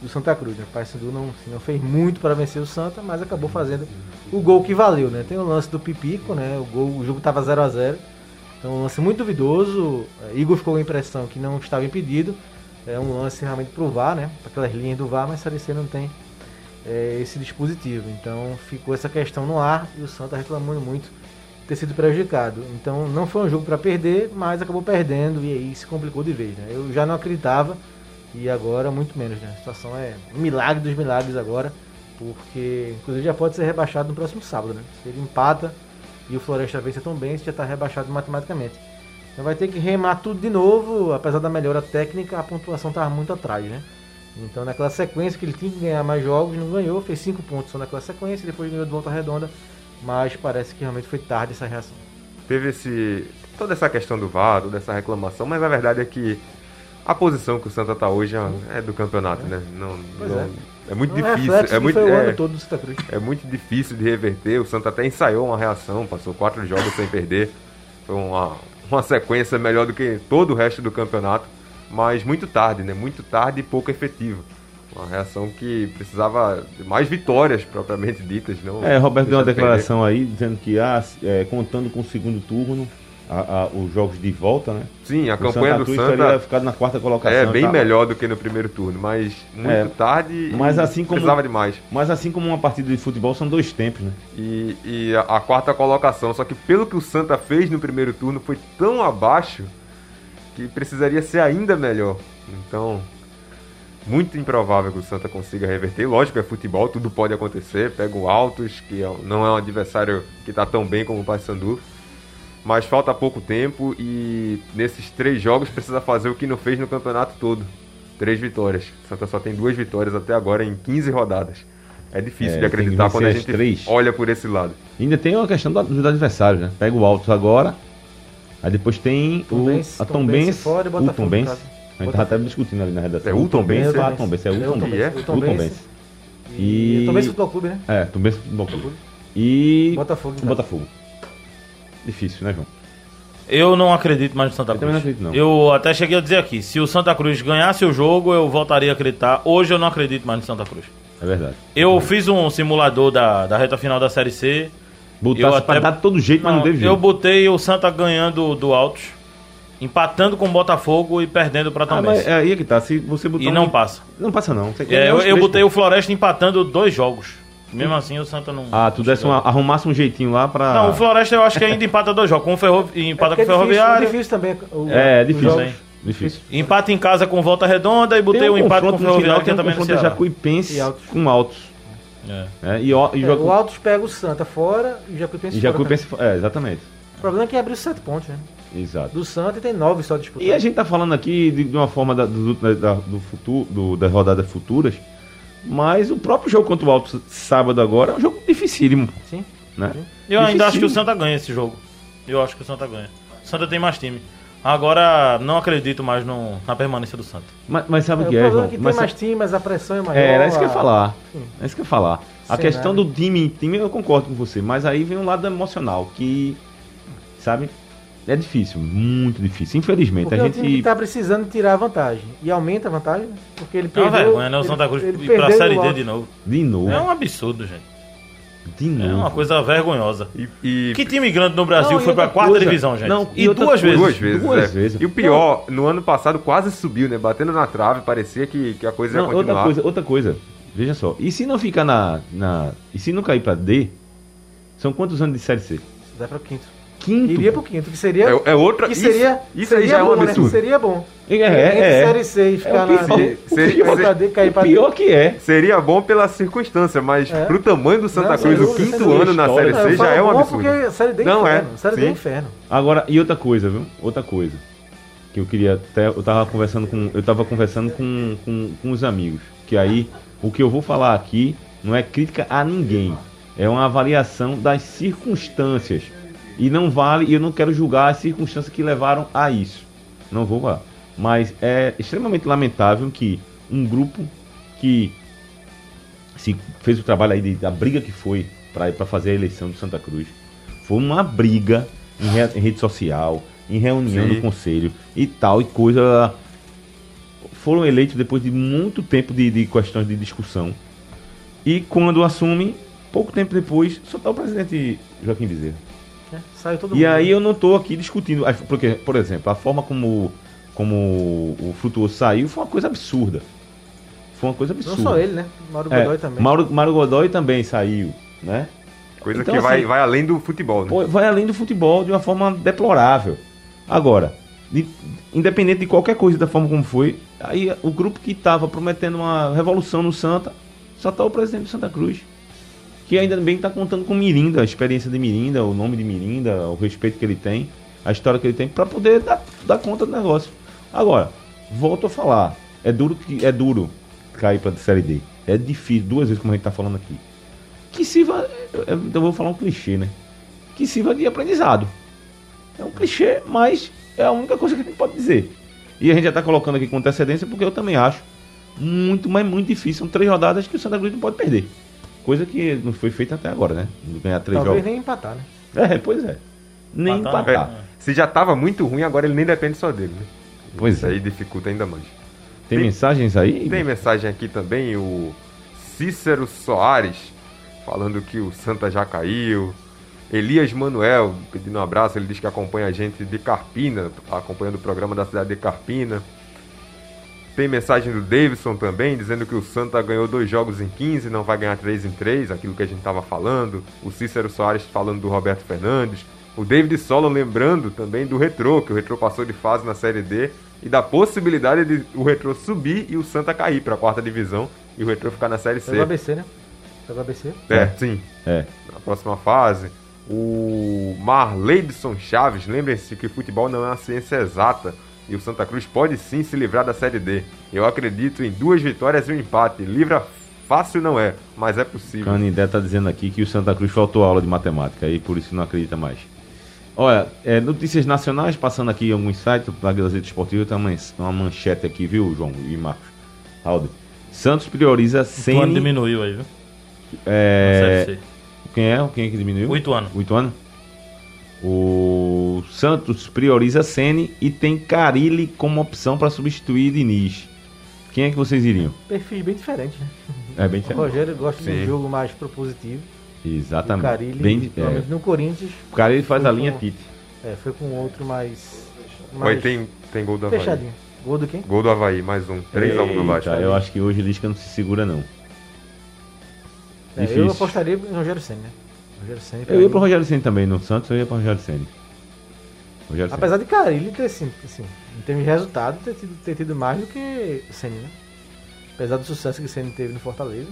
do Santa Cruz, né? O Paysandu não, assim, não fez muito para vencer o Santa, mas acabou fazendo o gol que valeu, né? Tem o lance do Pipico, né? O, gol, o jogo tava 0 a 0 Então um lance muito duvidoso. É, Igor ficou com a impressão que não estava impedido. É um lance realmente pro VAR, né? Para aquelas linhas do VAR, mas a C não tem é, esse dispositivo. Então ficou essa questão no ar e o Santa reclamando muito ter sido prejudicado. Então não foi um jogo para perder, mas acabou perdendo e aí se complicou de vez. Né? Eu já não acreditava e agora muito menos. Né? A situação é um milagre dos milagres agora, porque inclusive já pode ser rebaixado no próximo sábado. Né? Se ele empata e o Floresta vence tão bem, já está rebaixado matematicamente. Então vai ter que remar tudo de novo, apesar da melhora técnica, a pontuação estava muito atrás, né? Então naquela sequência que ele tinha que ganhar mais jogos, não ganhou, fez 5 pontos só naquela sequência, depois ganhou de volta redonda, mas parece que realmente foi tarde essa reação. Teve esse toda essa questão do VAR, toda essa reclamação, mas a verdade é que a posição que o Santa está hoje é do campeonato, né? Não, não é. é. muito Não difícil, reflexo é que muito é, todo do Santa Cruz. é muito difícil de reverter. O Santa até ensaiou uma reação, passou quatro jogos sem perder. Foi uma, uma sequência melhor do que todo o resto do campeonato, mas muito tarde, né? Muito tarde e pouco efetiva. Uma reação que precisava de mais vitórias propriamente ditas, não. É, Roberto deu uma declaração aí dizendo que ah, é, contando com o segundo turno, a- a- os jogos de volta, né? Sim, a o campanha Santa do Cruz Santa teria ficado na quarta colocação. é bem tal. melhor do que no primeiro turno, mas muito É, tarde mas assim como- precisava de mais. Mas assim como uma partida de futebol, são dois tempos, né? E, e a, a quarta colocação. Só que pelo que o Santa fez no primeiro turno foi tão abaixo que precisaria ser ainda melhor. Então, muito improvável que o Santa consiga reverter. Lógico, é futebol, tudo pode acontecer. Pega o Altos, que é- não é um adversário que está tão bem como o Paysandu. Mas falta pouco tempo e nesses três jogos precisa fazer o que não fez no campeonato todo. Três vitórias. O Santa só tem duas vitórias até agora em 15 rodadas. É difícil É, de acreditar quando a gente três. olha por esse lado. Ainda tem uma questão do- dos adversários, né? Pega o Altos agora, aí depois tem Tombense, o a Tombense Tombense, fora e o Tombense. casa. A gente tava até discutindo ali na redação. É o Tombense? Ah, Tombense, é o É Tombense. E é? O O Tombense. Tombense. E o Tombense Futebol Clube, né? É, Tombense Futebol Clube. E Botafogo em o casa. Botafogo. Difícil, né, João? Eu não acredito mais no Santa Eu Cruz. também não acredito, não. Eu até cheguei a dizer aqui, se o Santa Cruz ganhasse o jogo, eu voltaria a acreditar. Hoje eu não acredito mais no Santa Cruz. É verdade. Eu fiz um simulador da, da reta final da Série C. Botasse Eu pra até- dar de todo jeito, mas não Não, teve eu jeito. botei o Santa ganhando do Altos, empatando com o Botafogo e perdendo para Ah, Tombense. mas é aí é que tá. Se você botar e um- não passa. Não passa, não. É, eu, eu botei o Floresta empatando dois jogos. Mesmo assim, o Santa não. Ah, tu desse uma, arrumasse um jeitinho lá pra. Não, o Floresta eu acho que ainda empata dois jogos. Com o Ferro... Empata porque com o é Ferroviário. É difícil também. o- É, os difícil, hein? Difícil. Empata em casa com volta redonda e botei o um empate com o Ferroviário que tem é um também no Ceará. Jacuipense E Altos. com Altos. É. É, e, ó- e, É, Jacu... o Altos pega o Santa fora e o Jacuipense e fora. Jacuipense. É, exatamente. O problema é que abriu sete pontos, né? Exato. Do Santa e tem nove só disputados. E a gente tá falando aqui de, de uma forma da, do, da, do futuro, do- das rodadas futuras, mas o próprio jogo contra o Alto sábado agora é um jogo dificílimo, Sim. né? Eu ainda acho que o. Santa ganha esse jogo. Eu acho que o Santa ganha. O Santa tem mais time. Agora, não acredito mais no- na permanência do Santa. Mas, mas sabe É, o o que é, problema João? é que tem Mas mais time, mas a pressão é maior. É, era isso que eu ia falar. Sim. É isso que eu ia falar. A Cenário. questão do time em time, eu concordo com você, mas aí vem um lado emocional, que, sabe, é difícil, muito difícil. Infelizmente, Porque a é gente. que tá precisando tirar a vantagem. E aumenta a vantagem, porque ele É perdeu... vergonha, né? O ele- Santa Cruz ele ir pra perdeu Série D de novo. De novo. É um absurdo, gente. De novo. É uma coisa vergonhosa. E, e- Que time grande no Brasil Não, foi pra outra quarta coisa- divisão, gente? Não, e, e outra duas vezes. duas vezes. Duas é. vezes. E o pior, no ano passado quase subiu, né? Batendo na trave, parecia que, que a coisa ia Não, outra continuar. coisa, outra coisa. Veja só. E se não ficar na, na. E se não cair pra D, são quantos anos de série C? Dá pro quinto. Quinto. Iria pro quinto, que seria... É, é outra. que seria, isso isso aí seria já é um bom, né? absurdo. Seria bom. É, é, Entre é. Série C e ficar É o na pior. D, O Seria- pior- pra D, cair pra D. pior que é. Seria bom pela circunstância, mas É. pro tamanho do Santa Não, Cruz, o quinto ano na. Série C já falo é um bom absurdo. porque Série D é Não, é. inferno. Série D é Sim. inferno. Agora, e outra coisa, viu? Outra coisa. Que eu queria até. Eu tava conversando com. Eu tava conversando com, com, com os amigos. Que aí, o que eu vou falar aqui não é crítica a ninguém. É uma avaliação das circunstâncias. E não vale, e eu não quero julgar as circunstâncias que levaram a isso. Não vou lá. Mas é extremamente lamentável que um grupo que se fez o trabalho aí de- da briga que foi para fazer a eleição do Santa Cruz. Foi uma briga em, re- em rede social, em reunião Sim. do conselho e tal, e coisa. Foram eleitos depois de muito tempo de, de questões de discussão. E quando assumem, pouco tempo depois, só está o presidente Joaquim Bezerra. É, Saiu todo E mundo. aí eu não estou aqui discutindo, ah, porque, por exemplo, a forma como, como o Frutuoso saiu foi uma coisa absurda. Foi uma coisa Não absurda. só ele, né? Mauro É, Godoy também. Mauro, Mauro Godoy também saiu, né? Coisa Então, que vai, assim, vai além do futebol, né? Vai além do futebol de uma forma deplorável. Agora, de- independente de qualquer coisa da forma como foi, aí o grupo que estava prometendo uma revolução no Santa, só está o presidente do Santa Cruz. Que ainda bem está contando com Mirinda, a experiência de Mirinda, o nome de Mirinda, o respeito que ele tem, a história que ele tem, para poder dar, dar conta do negócio. Agora, volto a falar, é duro, que- é duro cair para a Série D. É difícil, duas vezes como a gente está falando aqui. Que sirva, eu, vou falar um clichê, né? Que sirva de aprendizado. É um clichê, mas é a única coisa que a gente pode dizer. E a gente já está colocando aqui com antecedência porque eu também acho muito, mas muito difícil. São três rodadas que o Santa Cruz não pode perder. Coisa que não foi feita até agora, né? Não ganhar três Talvez jogos. nem empatar, né? É, pois é. Nem Empatar, empatar. né? Se já tava muito ruim, agora ele nem depende só dele, né? Pois Isso é. aí dificulta ainda mais. Tem, Tem- mensagens aí? Tem mensagem aqui também, o Cícero Soares, falando que o Santa já caiu. Elias Manuel, pedindo um abraço, ele diz que acompanha a gente de Carpina, tá acompanhando o programa da cidade de Carpina. Tem mensagem do Davidson também, dizendo que o Santa ganhou dois jogos em 15, não vai ganhar três em três, aquilo que a gente estava falando. O Cícero Soares falando do Roberto Fernandes. O David Solo lembrando também do Retrô, que o Retrô passou de fase na Série D e da possibilidade de o Retrô subir e o Santa cair para a quarta divisão e o Retrô ficar na Série Foi o C. ABC, né? Foi o ABC. É, sim É. na próxima fase. O Marleidson Chaves, lembrem-se que futebol não é uma ciência exata e o Santa Cruz pode sim se livrar da Série D. Eu acredito em duas vitórias e um empate. Livra fácil não é, mas é possível. Canindé tá dizendo aqui que o Santa Cruz faltou aula de matemática e por isso não acredita mais. Olha, é, notícias nacionais, passando aqui em alguns sites da Gazeta Esportiva, tem uma, uma manchete aqui, viu, João e Marcos? Raul. Santos prioriza O ano Ceni. diminuiu aí, viu? É, quem é? Quem é que diminuiu? Oito anos. Oito anos? O Santos prioriza Ceni e tem Carilli como opção para substituir Diniz. Quem é que vocês iriam? Perfil bem diferente, né? É bem O Rogério gosta de Sim. um jogo mais propositivo. Exatamente. O Carilli, Bem, pelo é, menos no Corinthians, o Carilli faz a linha com- Tite. é, foi com outro mais. Mais tem, tem gol do Havaí. fechadinho. Gol do quem? Gol do Havaí, mais um. 3x1 no Vasco. Eita, eu acho que hoje Lisca não se segura, não. É, eu apostaria no Rogério Senna, né? Rogério Senna, Eu ia pro Rogério Senna também, no Santos eu ia pro Rogério Senna. Rogério. Apesar de Carilli ter, assim, assim, em termos de resultado, ter tido, ter tido mais do que Senna, né? Apesar do sucesso que Senna teve no Fortaleza.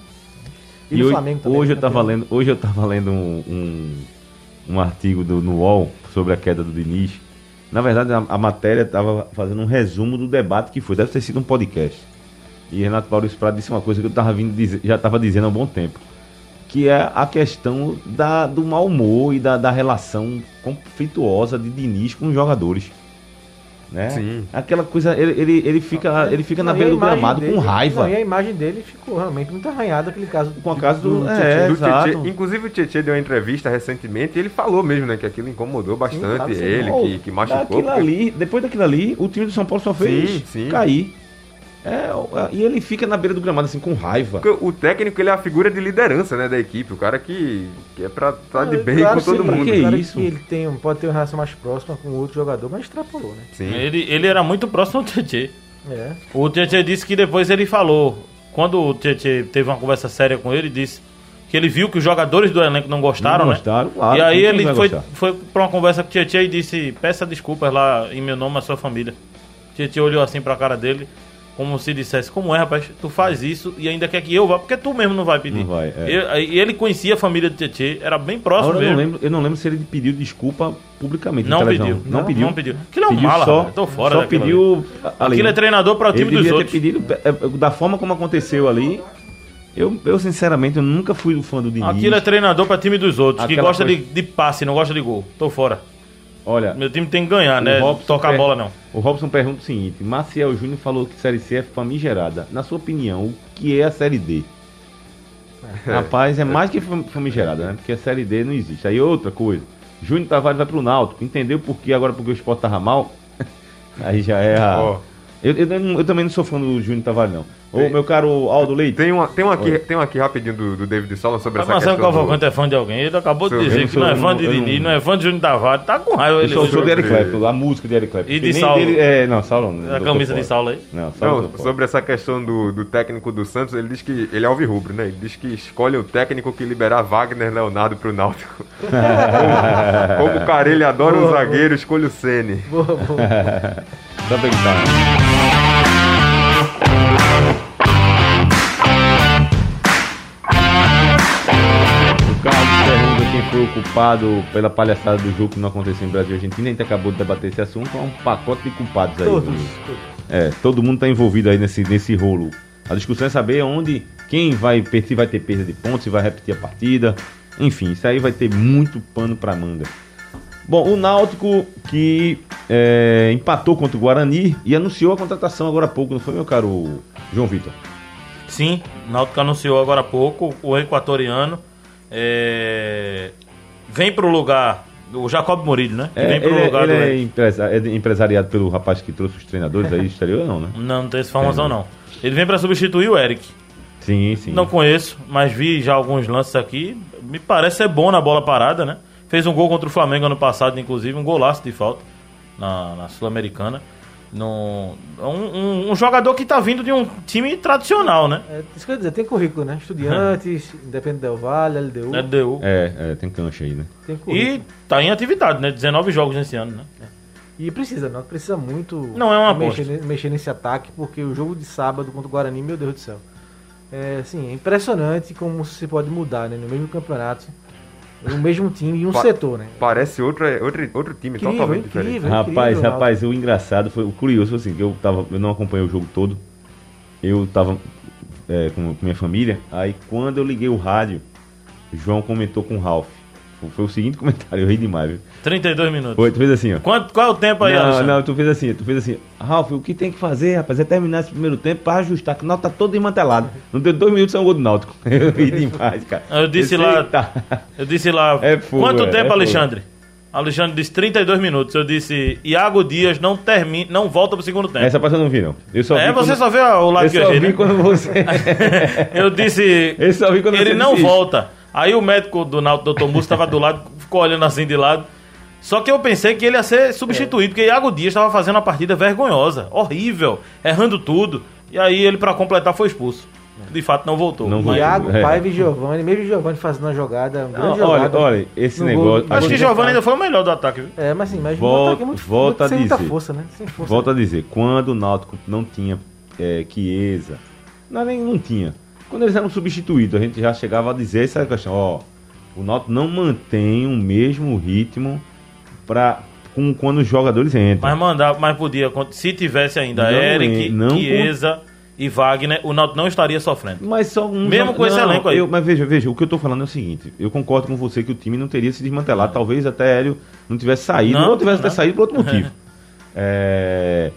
E no hoje, Flamengo também. hoje eu né? tava lendo, hoje eu tava lendo um, um, um artigo do, no UOL sobre a queda do Diniz. Na verdade, a, a matéria estava fazendo um resumo do debate que foi. Deve ter sido um podcast. E Renato Maurício Prado disse uma coisa que eu tava vindo dizer- já estava dizendo há um bom tempo. Que é a questão da, do mau humor e da, da relação conflituosa de Diniz com os jogadores. Né? Sim. Aquela coisa, ele, ele, ele fica, ele fica na Não, beira do gramado dele- com raiva. não, e a imagem dele ficou realmente muito arranhada, aquele caso. Com a casa do- Tietchan. é, do. Tietê. Inclusive o Tietchan deu uma entrevista recentemente e ele falou mesmo, né, que aquilo incomodou bastante claro, sim. ele, que, que machucou. Daquilo porque- ali, depois daquilo ali, o time do São Paulo só fez Sim, sim. cair. É, o- e ele fica na beira do gramado assim com raiva. Porque o técnico ele é a figura de liderança, né, da equipe, o cara que, que é pra estar de Ah, bem claro, com todo sim, mundo. Que claro isso? que ele tem, pode ter uma relação mais próxima com outro jogador, mas extrapolou, né? Sim. Ele, ele era muito próximo ao Tietchan. É. O Tietchan disse que depois ele falou, quando o Tietchan teve uma conversa séria com ele, disse que ele viu que os jogadores do elenco não gostaram, Não né? gostaram, claro, e aí ele foi, gostar? foi pra uma conversa com o Tietchan e disse, peça desculpas lá em meu nome à sua família. O Tietchan olhou assim pra cara dele, como se dissesse, como é, rapaz, tu faz isso e ainda quer que eu vá, porque tu mesmo não vai pedir. Não vai, é. E, e ele conhecia a família do Tietchan, era bem próximo Agora eu não, lembro, eu não lembro se ele pediu desculpa publicamente. Não pediu. Não, pediu. Não pediu. Aquilo é um Pediu mala, só, rapaz, tô fora Só pediu. ali. Aquilo é treinador para o time ele dos outros. pedido, é, da forma como aconteceu ali. Eu, eu sinceramente, eu nunca fui fã do Diniz. Aquilo é treinador para time dos outros, que Aquela gosta coisa- de, de passe, não gosta de gol. Tô fora. Olha, Meu time tem que ganhar, né? Robson Tocar a per- bola não. O Robson pergunta o seguinte: Maciel Júnior falou que Série C é famigerada. Na sua opinião, o que é a Série D? Rapaz, é mais que fam- famigerada, né? Porque a Série D não existe. Aí outra coisa. Júnior Tavares vai pro Náutico. Entendeu por que agora porque o Sport tava mal? Aí já é a... Ó. Eu, eu eu também não sou fã do Júnior Tavares, não. Ô, meu caro Aldo Leite. Tem, uma, tem, um aqui, Oi. tem um aqui rapidinho do, do David Sola sobre Mas essa questão. do- Cavalcante é fã de alguém. Ele acabou de dizer que não é fã de Didi, não é fã de Júnior Tavares. Tá com raiva Eu ele. sou, sou de Eric Clapton, a música de Eric Clapton. E de Saulo. dele- é, não, Saulo não. A tô camisa de Saulo aí. Não, Saulo Não, sobre essa questão do, do técnico do Santos, ele diz que ele é alvirrubro, né? Ele diz que escolhe o técnico que liberar Wagner Leonardo pro Náutico. como, como o cara ele adora o zagueiro, escolhe o Sene. Boa, boa. Pra gritar. O Carlos pergunta quem foi o culpado pela palhaçada do jogo que não aconteceu em Brasil e Argentina. A gente acabou de debater esse assunto. É um pacote de culpados aí. Todos. É, todo mundo tá envolvido aí nesse, nesse rolo. A discussão é saber onde, quem vai, se vai ter perda de pontos, se vai repetir a partida. Enfim, isso aí vai ter muito pano pra manga. Bom, o Náutico que é, empatou contra o Guarani e anunciou a contratação agora há pouco, não foi, meu caro João Vitor? Sim, o Náutico anunciou agora há pouco o equatoriano. é, Vem pro lugar do Jacob Murillo, né? É, vem pro ele é- lugar ele do. é, empresa- é empresariado pelo rapaz que trouxe os treinadores aí do exterior, não, né? Não, não tem essa informação É. não. Ele vem pra substituir o Eric. Sim, sim. Não conheço, mas vi já alguns lances aqui. Me parece ser bom na bola parada, né? Fez um gol contra o Flamengo ano passado, inclusive, um golaço de falta na, na Sul-Americana. No- Um, um- um jogador que tá vindo de um time tradicional, né? É, isso que eu ia dizer, tem currículo, né? Estudiantes, Independente Del Vale, LDU. LDU. É, é, tem cancha aí, né? Tem currículo. E tá em atividade, né? 19 jogos nesse ano, né? E precisa, não. Precisa muito Não é uma mexer, mexer nesse ataque, porque o jogo de sábado contra o Guarani, meu Deus do céu. É, assim, é impressionante como se pode mudar, né? No mesmo campeonato, no mesmo time e um Pa- setor, né? Parece outro, outro, outro time Incrível, totalmente incrível. diferente. Rapaz, incrível, rapaz, o engraçado foi o curioso foi assim, que eu tava, eu não acompanhei o jogo todo. Eu tava é, com, com minha família, aí quando eu liguei o rádio, o João comentou com o Ralph. Foi, o seguinte comentário, eu ri demais, viu? 32 minutos. Foi, tu fez assim, ó. Quanto, qual é o tempo aí, Não, Alexandre? não, tu fez assim, tu fez assim, Ralf, o que tem que fazer, rapaz, é terminar esse primeiro tempo pra ajustar, que o Náutico tá todo desmantelado. Não deu dois minutos, é um gol do Náutico. Eu ri demais, cara. Eu disse sei, lá- tá. Eu disse lá, É fogo, quanto é, tempo, é. Alexandre? Alexandre disse 32 minutos. Eu disse, Iago Dias não termina, não volta pro segundo tempo. Essa parte eu não vi, não. Eu só é, você quando- só vê o lado Eu que eu só vi né? quando você... Eu disse, Eu só vi quando ele você não volta. Aí o médico do Náutico, Dr. Múcio, estava do lado, ficou olhando assim de lado. Só que eu pensei que ele ia ser substituído, porque Iago Dias estava fazendo uma partida vergonhosa, horrível, errando tudo. E aí ele, para completar, foi expulso. De fato, não voltou. Não Mas- Iago, É. Paiva e Giovanni, mesmo Giovanni fazendo uma jogada, grande Não, olha, jogada. olha, esse negócio- gol. Acho que Giovanni ainda foi o melhor do ataque, viu? É, mas assim, mas Volta- um ataque muito, volta muito, sem a muita dizer. força, né? Sem força. Volto a dizer, quando o Náutico não tinha é, Chiesa, não, nem não tinha. Quando eles eram substituídos, a gente já chegava a dizer essa questão, ó, o Náutico não mantém o mesmo ritmo pra, com, quando os jogadores entram. Mas mandar, mas podia, se tivesse ainda Não, Eric, não Chiesa e Wagner, o Náutico não estaria sofrendo. Mas só um Mesmo com esse elenco aí. eu- mas veja, veja, o que eu tô falando é o seguinte, eu concordo com você que o time não teria se desmantelado, talvez até Hélio não tivesse saído, Não, ou tivesse até não. saído por outro motivo. É,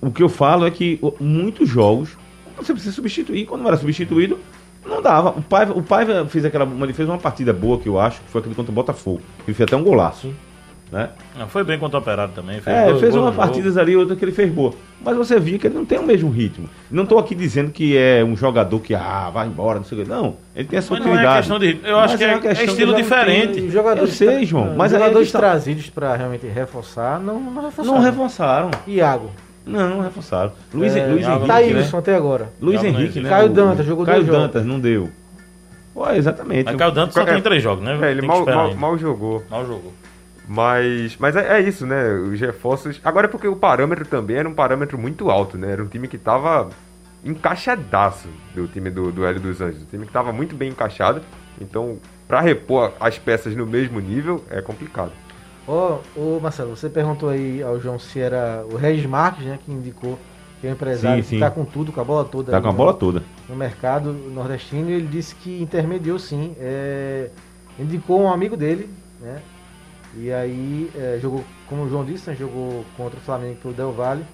o que eu falo é que muitos jogos você precisa substituir, quando não era substituído, não dava. O Paiva, o Paiva fez aquela, ele fez uma partida boa que eu acho, que foi aquele contra o Botafogo. Ele fez até um golaço. Né? Não, foi bem contra o Operário também. É, dois fez umas partidas ali, outra que ele fez boa. Mas você via que ele não tem o mesmo ritmo. Não estou aqui dizendo que é um jogador que, ah, vai embora, não sei o que. Não, ele tem a sua Mas não é utilidade. questão de ritmo. Eu acho que é- é estilo diferente. Os jogadores Eu sei, João, mas aí jogadores questão- trazidos pra realmente reforçar, não, não reforçaram. Não reforçaram. Iago. Não, não reforçaram. Luiz, é, Luiz Henrique, Taílson né? até agora. Luiz Henrique, né? Caio O- Dantas, jogou Caio dois jogos. Dantas, não deu. Ué, exatamente. Mas Caio Dantas só É, tem três jogos, né? É, ele mal, mal, mal jogou. Mal jogou. Mas, mas é, é isso, né? Os reforços. Agora é porque o parâmetro também era um parâmetro muito alto, né? Era um time que tava encaixadaço do time do, do Hélio dos Anjos. Um time que tava muito bem encaixado. Então, pra repor as peças no mesmo nível, é complicado. Ô, ô, Marcelo, você perguntou aí ao João se era o Regis Marques, né, que indicou que é um empresário Sim, que sim. tá com tudo, com a bola toda. Tá aí com a no- bola toda. no mercado nordestino e ele disse que intermediou sim. é, indicou um amigo dele, né? E aí é, jogou, como o João disse, né, jogou contra o Flamengo pelo Del Valle.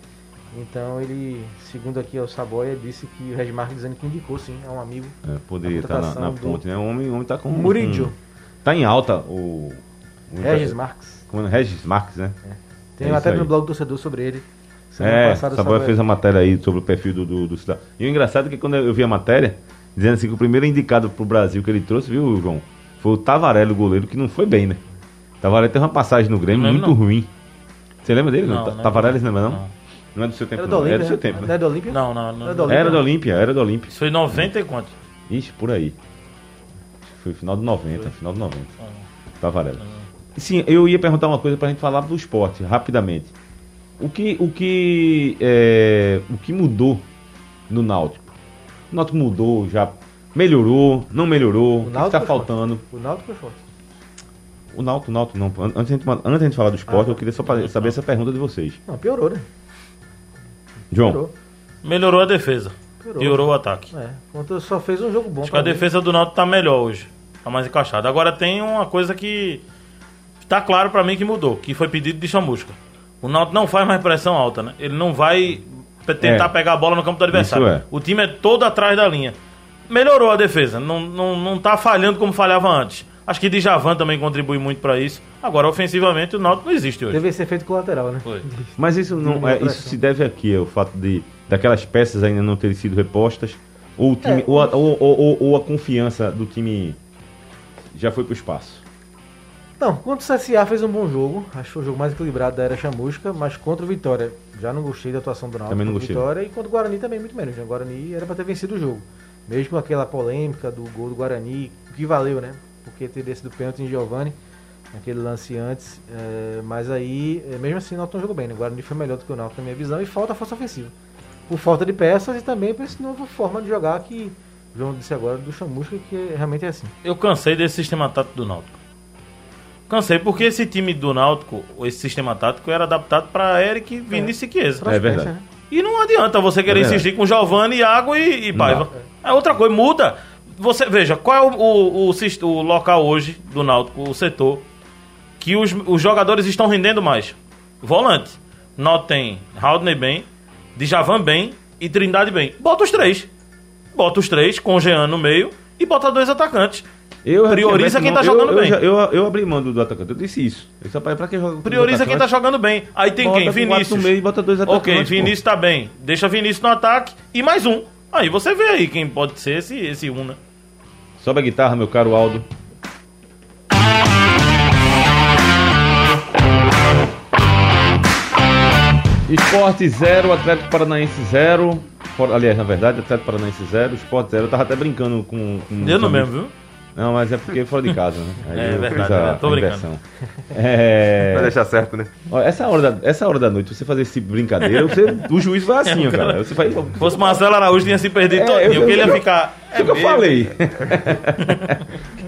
Então ele, segundo aqui o Saboia, disse que o Regis Marques dizendo que indicou sim, é um amigo. É, poderia estar na, na do ponte, né? O homem, o homem tá com. Murillo. com- tá em alta o. o Regis Marques. Com- Regis Marques, né? Tem É matéria isso no blog do torcedor sobre ele. Semana É, passada, Saboia Saboia- fez a matéria aí sobre o perfil do, do, do cidadão. E o engraçado é que quando eu vi a matéria, dizendo assim que o primeiro indicado pro Brasil que ele trouxe, viu, João? Foi o Tavarelli, o goleiro, que não foi bem, né? Tavarelli teve uma passagem no Grêmio Não muito não. ruim. Você lembra dele? Não, Não, não Tavarelli, você lembra não? Não. Não é do seu tempo, Era do. Olímpia, É do seu né? tempo, Não né? é do Olímpia? Não, não, não. Era do Olímpia. Era do Olímpia, era do Olímpia. Isso foi em 90 e quanto? Ixi, por aí. Foi final de 90, final de 90. Tavarelli. Sim, eu ia perguntar uma coisa pra gente falar do esporte, rapidamente. O que, o que, é, o que mudou no Náutico? O Náutico mudou, já melhorou, não melhorou, o, que está faltando? O Náutico foi forte. O Náutico, o Náutico não. An- Antes de, a gente, antes de a gente falar do esporte, Ah, eu queria só saber essa pergunta de vocês. Não, piorou, né? João, Piorou. Melhorou a defesa. Piorou. Piorou o ataque. É, só fez um jogo bom. Acho que a mim. defesa do Náutico tá melhor hoje. Tá mais encaixada. Agora tem uma coisa que tá claro pra mim que mudou, que foi pedido de chamusca. O Náutico não faz mais pressão alta, né? Ele não vai pe- tentar É. pegar a bola no campo do adversário. É. O time é todo atrás da linha. Melhorou a defesa, não, não, não tá falhando como falhava antes. Acho que Djavan também contribui muito pra isso. Agora, ofensivamente, o Náutico não existe hoje. Deve ser feito colateral, né? Foi. mas isso não a é, isso se deve aqui, é o fato de daquelas peças ainda não terem sido repostas, ou, o time, É, ou, a, ou, ou- ou- ou a confiança do time já foi pro espaço. Não, contra o CSA fez um bom jogo. Acho que foi o jogo mais equilibrado da era chamusca, mas contra o Vitória já não gostei da atuação do Náutico. Também não gostei. Vitória e contra o Guarani também muito menos. né? O Guarani era pra ter vencido o jogo. Mesmo com aquela polêmica do gol do Guarani, o que valeu, né? Porque teria sido pênalti em Giovani, naquele lance antes. é, mas aí, é, mesmo assim, o Náutico não jogou bem. Né? O Guarani foi melhor do que o Náutico na minha visão e falta força ofensiva. Por falta de peças e também por essa nova forma de jogar que o João disse agora do Chamusca, que realmente é assim. Eu cansei desse sistema tático do Náutico. Cansei porque esse time do Náutico, esse sistema tático era adaptado para Eric, Vinícius e Chiesa. É verdade. né? E não adianta você querer É insistir com Giovanni, Iago e, e Paiva. É outra coisa, muda. Você veja, qual é o, o, o, o local hoje do Náutico, o setor, que os, os jogadores estão rendendo mais? Volante. Náutico tem Haldney bem, Djavan bem e Trindade bem. Bota os três. Bota os três com o Jean no meio e bota dois atacantes. Eu Prioriza quem tá jogando eu, bem. já- Eu, eu, abri mão do, atacante, eu disse isso. Eu só, pra quem joga Prioriza quem tá jogando bem. Aí tem bota quem? Vinícius. no meio e bota dois atacantes. Ok, pô. Vinícius tá bem. Deixa Vinícius no ataque e mais um. Aí você vê aí quem pode ser esse, esse um, né? Sobe a guitarra, meu caro Aldo. Esporte 0, Atlético Paranaense 0. Aliás, na verdade, Atlético Paranaense 0, Esporte 0. Eu tava até brincando com. com Eu não mesmo, viu? Não, mas é porque fora de casa, né? Aí É eu verdade, a- eu tô a brincando. É... Vai deixar certo, né? Ó, essa, hora da, essa hora da noite, você fazer esse de brincadeira, você- o juiz vai assim, ó, cara. Você vai. Se fosse Marcelo Araújo, tinha se perdido É, todinho, eu- porque ele ia eu- ficar. Foi o que eu falei.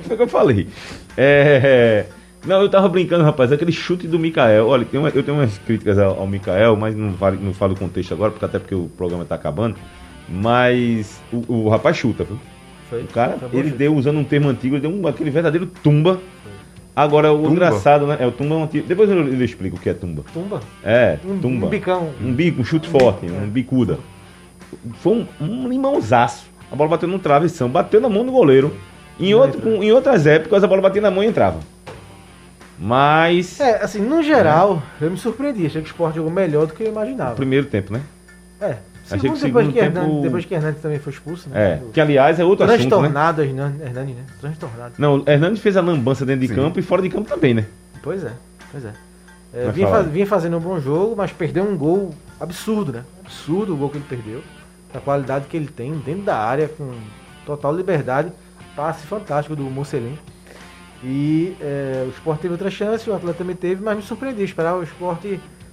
Foi o que eu falei. É, Não, eu tava brincando, rapaz. Aquele chute do Mikael. Olha, tem uma- eu tenho umas críticas ao, ao Mikael, mas não, vale, não falo o contexto agora, porque até porque o programa tá acabando. Mas o, o rapaz chuta, viu? Foi. O cara, Foi ele deu, usando um termo antigo, ele deu um, aquele verdadeiro tumba. Agora, o Tumba? engraçado, né? É o tumba é um antigo. Depois eu, eu explico o que é tumba. Tumba. É, Um, tumba. um bicão. Um bico, um chute forte, um bicuda. Foi um, um limãozaço. A bola bateu no travessão, bateu na mão do goleiro. Em, outro, com- em outras épocas, a bola batia na mão e entrava. Mas. É, assim, no geral, eu me surpreendi. Achei que o Sport jogou melhor do que eu imaginava. No primeiro tempo, né? É. Achei Segundo, que o depois, segundo que tempo- Hernandes, depois que Hernandes também foi expulso, né? É. Que aliás é outro assunto, né? Transtornado, Hernandes, né? Transtornado. Não, o Hernandes fez a lambança dentro de Sim. campo e fora de campo também, né? Pois é, pois é. É, vinha, faz- vinha fazendo um bom jogo, mas perdeu um gol absurdo, né? Absurdo o gol que ele perdeu. A qualidade que ele tem dentro da área, com total liberdade. Passe fantástico do Mocelin. E é, o Sport teve outra chance, o Atlético também teve, mas me surpreendi. Eu Esperava o Sport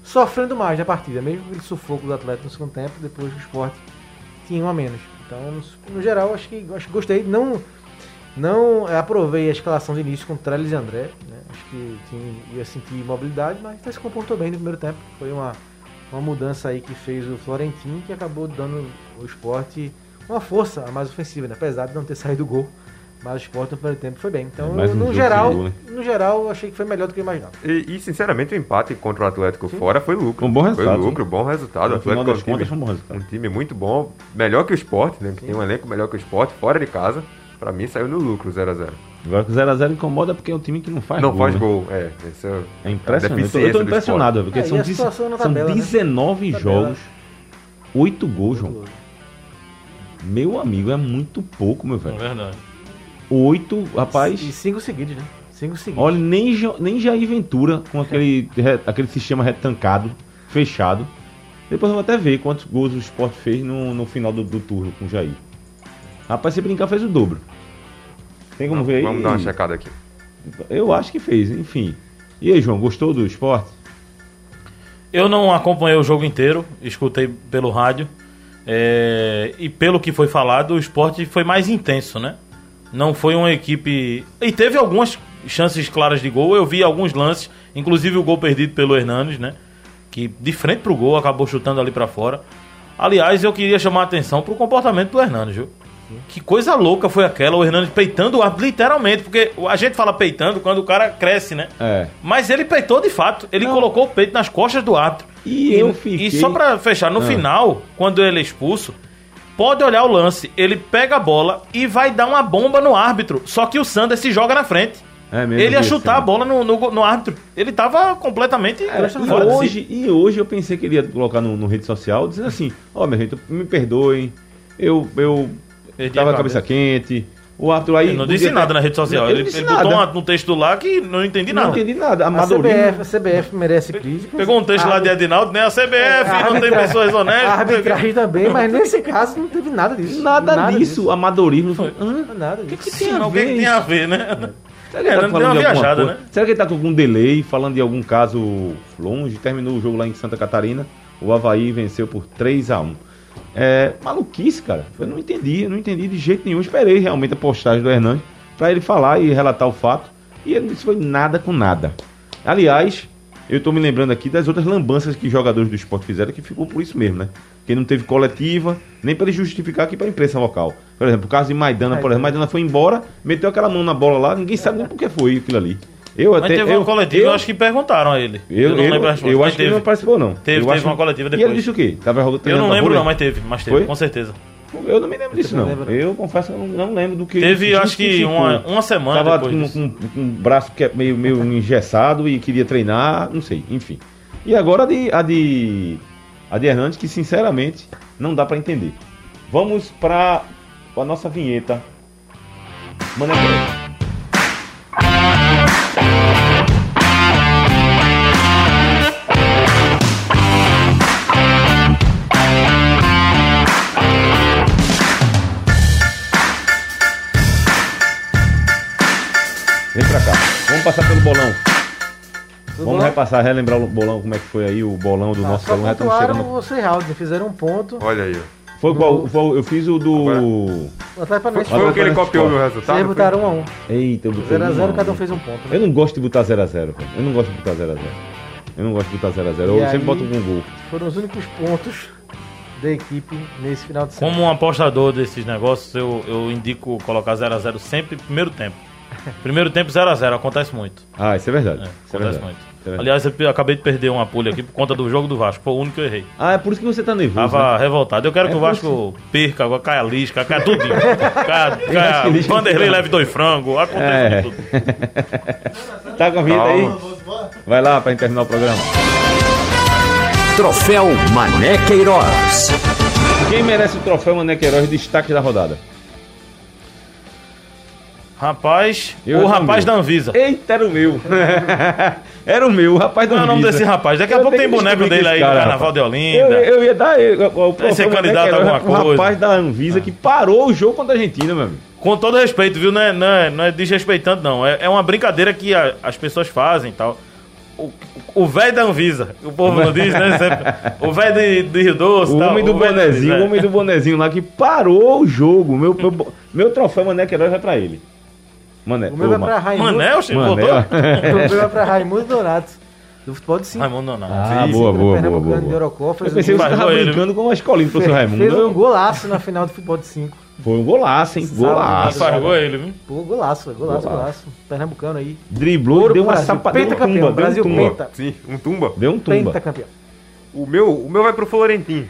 sofrendo mais na partida, mesmo aquele sufoco do Atlético no segundo tempo, depois o Sport tinha um a menos. Então, no, geral, acho que, acho que gostei. Não, não aprovei a escalação de início com Trellis e André. Né? Acho que tinha, ia sentir mobilidade, mas se comportou bem no primeiro tempo. Foi uma, uma mudança aí que fez o Florentino, que acabou dando o esporte uma força mais ofensiva, né? apesar de não ter saído o gol. Mas o Sport no primeiro tempo foi bem. Então, um no geral, gol, né? no geral, eu achei que foi melhor do que eu imaginava. E, e, sinceramente, o empate contra o Atlético fora foi lucro. Foi um bom resultado, Foi lucro, bom resultado. O No final Atlético é das um time, contas, foi um bom resultado. um time muito bom, melhor que o Sport, né? Que tem um elenco melhor que o Sport, fora de casa. Pra mim, saiu no lucro 0x0. Agora que o 0x0 incomoda porque é um time que não faz Não gol. faz né? gol, é. Esse é, É impressionante. Eu tô- Eu tô do impressionado, porque É, são, são tabela, né? 19 Tabela. jogos, 8 gols, João. Meu amigo, é muito pouco, meu É velho. verdade. 8, rapaz. E cinco seguidos, né? Cinco seguidos. Olha, nem, nem Jair Ventura com aquele, re- aquele sistema retancado, fechado. Depois eu vou até ver quantos gols o Sport fez no, no final do, do turno com o Jair. Rapaz, se brincar, fez o dobro. Tem como ver aí? Vamos dar uma checada aqui. Eu acho que fez, enfim. E aí, João, gostou do esporte? Eu não acompanhei o jogo inteiro, escutei pelo rádio. é, e pelo que foi falado, o esporte foi mais intenso, né? Não foi uma equipe. E teve algumas chances claras de gol. Eu vi alguns lances, inclusive o gol perdido pelo Hernanes, né? Que de frente pro gol acabou chutando ali pra fora. Aliás, eu queria chamar a atenção pro comportamento do Hernanes, viu? Que coisa louca foi aquela, o Hernanes peitando o árbitro, literalmente, porque a gente fala peitando quando o cara cresce, né? É. Mas ele peitou de fato. Ele colocou o peito nas costas do árbitro. E eu fiquei- E só pra fechar, no Ah. final, quando ele é expulso, pode olhar o lance. Ele pega a bola e vai dar uma bomba no árbitro. Só que o Sander se joga na frente. É ele ia vi chutar esse a bola no, no, no árbitro. Ele tava completamente Era, fora e, si. hoje, e hoje eu pensei que ele ia colocar no, no rede social, dizendo assim, ó, minha gente, me perdoem, eu, eu Perdi tava a com a cabeça quente, o árbitro aí... Ele não disse ter- nada na rede social. Não, Ele, ele nada. botou uma- um texto lá que não entendi Não nada. entendi nada, A amadorismo... CBF, a CBF merece crítica. Pegou um texto lá de Edinaldo, né? A CBF, não tem pessoas A honestas. arbitragem também, mas nesse caso não teve nada disso. Nada, disso, amadorismo... Hã? Nada O que, disso. que tem a Não, o que, que ver tem a ver, né? Será que É, ele tá não falando de viajada, né? Será que ele tá com algum delay, falando de algum caso longe? Terminou o jogo lá em Santa Catarina, o Havaí venceu por 3 a 1 É maluquice, cara. Eu não entendi, eu não entendi de jeito nenhum. Esperei realmente a postagem do Hernandes pra ele falar e relatar o fato. E ele não disse foi nada com nada. Aliás, eu tô me lembrando aqui das outras lambanças que jogadores do esporte fizeram, que ficou por isso mesmo, né? Que não teve coletiva, nem para ele justificar aqui para a imprensa local. Por exemplo, o caso de Maidana, por exemplo, Maidana foi embora, meteu aquela mão na bola lá, ninguém sabe nem por que foi aquilo ali. Eu Mas até. teve eu, uma coletiva, eu, eu acho que perguntaram a ele. eu, não eu, lembro a resposta. eu mas acho que ele teve. não participou, não. Teve- Eu teve acho- uma coletiva E ele depois. disse o quê? Tava Eu não lembro não, mas teve, mas teve, Foi? com certeza. Eu não me lembro disso, não. lembro. Eu confesso que eu não, não lembro do que. Teve, ele acho que justificou. uma, uma semana Tava depois com, com, com o braço que é meio, meio engessado e queria treinar, não sei, enfim. E agora a de, a de, a de Hernandes, que sinceramente não dá pra entender. Vamos pra a nossa vinheta. Mané Vamos repassar, relembrar o bolão, como é que foi aí o bolão do nosso Só bolão. Pontuaram chegando. o Serraldo, fizeram um ponto. Olha aí. ó. Foi qual? Foi- eu fiz o do. Atlético Paranaense Foi o que ele Agora copiou foi. no resultado? Vocês foi? botaram 1 a 1 Eita, eu botei 0x0, um, cada um fez um ponto. Eu Né? não gosto de botar 0x0, Eu não gosto de botar 0x0. Eu não gosto de botar 0x0. Eu E sempre aí- boto com gol. Foram os únicos pontos da equipe nesse final de semana. Como um apostador desses negócios, eu, eu indico colocar 0x0 sempre primeiro tempo. Primeiro tempo 0x0, acontece muito. Ah, isso é verdade. É, isso é acontece verdade. muito. Isso é. Aliás, eu acabei de perder uma pulha aqui por conta do jogo do Vasco. Foi o único que eu errei. Ah, é por isso que você tá nervoso. Tava né? revoltado. Eu quero É que o Vasco perca, agora caia a lisca, caia tudinho. caia, Vanderlei leve dois frangos, acontece É. tudo. Tá com a vinheta aí? Vai lá pra gente terminar o programa. Troféu Mané Queiroz. Quem merece o troféu Mané Queiroz destaque da rodada? Rapaz, Eu o rapaz da Anvisa. Eita, era o meu. era o meu, o rapaz da Qual é o nome Anvisa. desse rapaz? Daqui a Eu pouco tem boneco dele aí esse no cara, Carnaval de Eu, Olinda. eu ia dar. Eu, o, o, Vai ser o candidato a alguma o coisa. rapaz da Anvisa que parou o jogo contra a Argentina, meu amigo. Com todo respeito, viu? Não é, não é, não é desrespeitando, não. É, é uma brincadeira que a- as pessoas fazem e tal. O- O velho da Anvisa, o povo não diz, né? Sempre. O velho de, de Rio Doce. O tal, homem do da bonezinho, Anvisa, o homem do bonezinho lá que parou o jogo. Meu, meu, meu troféu Mané Queiroz vai pra ele. Mané. O meu vai Ma- pra Raimundo. O Chico Mané, voltou? O meu vai pra Raimundo Donato, do futebol de 5. Raimundo não. Ah, Sim, boa, boa, do boa, boa, Pernambucano de boa. Orocó, Eu fez, pensei um que você tava brincando com a escolinha do professor fez, Raimundo. fez um Eu- golaço na final do futebol de 5. Foi um golaço, hein? Sábado, Golaço. Fargou ele, viu? Pô, golaço, golaço, Golaço. Pernambucano aí. Driblou, Ouro deu pro uma um tumba, deu um Brasil tumba. penta. Sim, um tumba. Deu um tumba. Pentacampeão. O meu, o meu vai pro Florentim.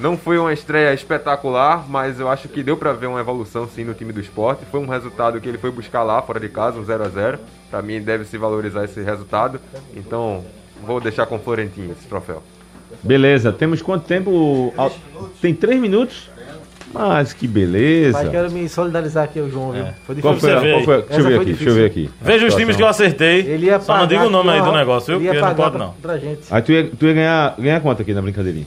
Não foi uma estreia espetacular, mas eu acho que deu pra ver uma evolução sim no time do esporte. Foi um resultado que ele foi buscar lá, fora de casa, um 0 a 0 Pra mim deve se valorizar esse resultado. Então, vou deixar com o Florentim esse troféu. Beleza, temos quanto tempo? Tem três minutos? Mas que beleza. Mas quero me solidarizar aqui ao João, viu? Foi Qual difícil. foi, vê qual foi a- Deixa eu ver foi aqui, deixa eu ver aqui. Veja os times que eu acertei. Ele ia Só não pagar diga o nome aí do negócio, viu? ele ia Porque não pagar pode pra- não. Pra gente. Aí tu ia, tu ia ganhar, ganhar quanto aqui na brincadeirinha?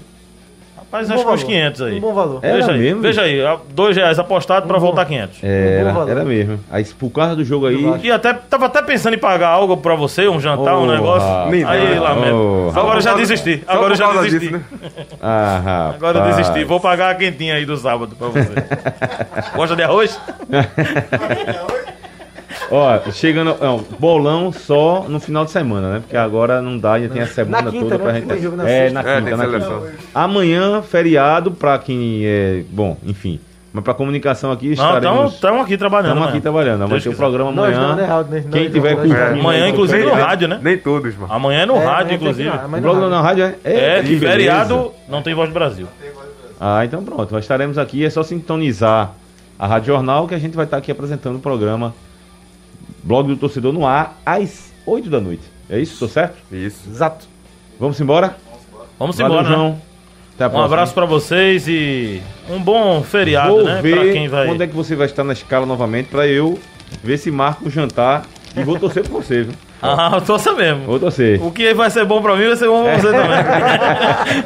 Rapaz, Um acho que uns valor. 500 aí. Um bom valor. Era veja aí, mesmo? veja aí, dois reais apostado pra Um bom- voltar 500. Era, valor. era mesmo. Aí por causa do jogo aí. E até, tava até pensando em pagar algo pra você, um jantar, um Oh, negócio. rapaz. Aí, Oh, lamento. rapaz. Agora eu já desisti. Agora já desisti. disso, né? Ah. Agora eu desisti. Vou pagar a quentinha aí do sábado pra você. Gosta de arroz? Ó, chegando. Não, bolão só no final de semana, né? Porque agora não dá, ainda tem a semana Na quinta, toda né? pra gente. Jogo na é, sexta. na É, quinta, tem na seleção. quinta. Amanhã, feriado, pra quem é. Bom, enfim. Mas pra comunicação aqui Não, estaremos. estamos aqui trabalhando. Estamos aqui trabalhando. Vai ter o programa amanhã. não, né, Quem não, tiver curtindo. não. É, amanhã, inclusive, no nem- rádio, né? Nem todos, mano. Amanhã é no É, rádio, que ir inclusive. O blog na rádio. rádio é? É, que feriado não tem voz do Brasil. Ah, então pronto. Nós estaremos aqui. É só sintonizar a Rádio Jornal que a gente vai estar aqui apresentando o programa Blog do Torcedor no ar às 8 da noite. É isso? Tô certo? Isso. Exato. Vamos embora? Vamos Valeu, embora, né? João. Até a Um próxima. abraço pra vocês e um bom feriado, Vou né? ver Pra quem vai. quando é que você vai estar na escala novamente pra eu ver se marco o jantar e vou torcer por você, viu? Ah, eu torço mesmo. Vou torcer. O que vai ser bom pra mim vai ser bom pra você também.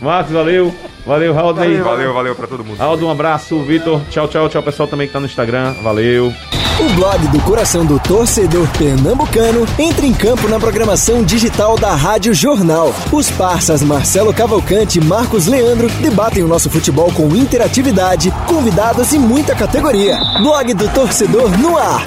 Marcos, valeu. Valeu, Raul. aí. Valeu, valeu pra todo mundo. Aldo, um abraço. Vitor, tchau, tchau, tchau, pessoal também que tá no Instagram. Valeu. O blog do coração do torcedor pernambucano entra em campo na programação digital da Rádio Jornal. Os parças Marcelo Cavalcante e Marcos Leandro debatem o nosso futebol com interatividade, convidados e muita categoria. Blog do torcedor no ar.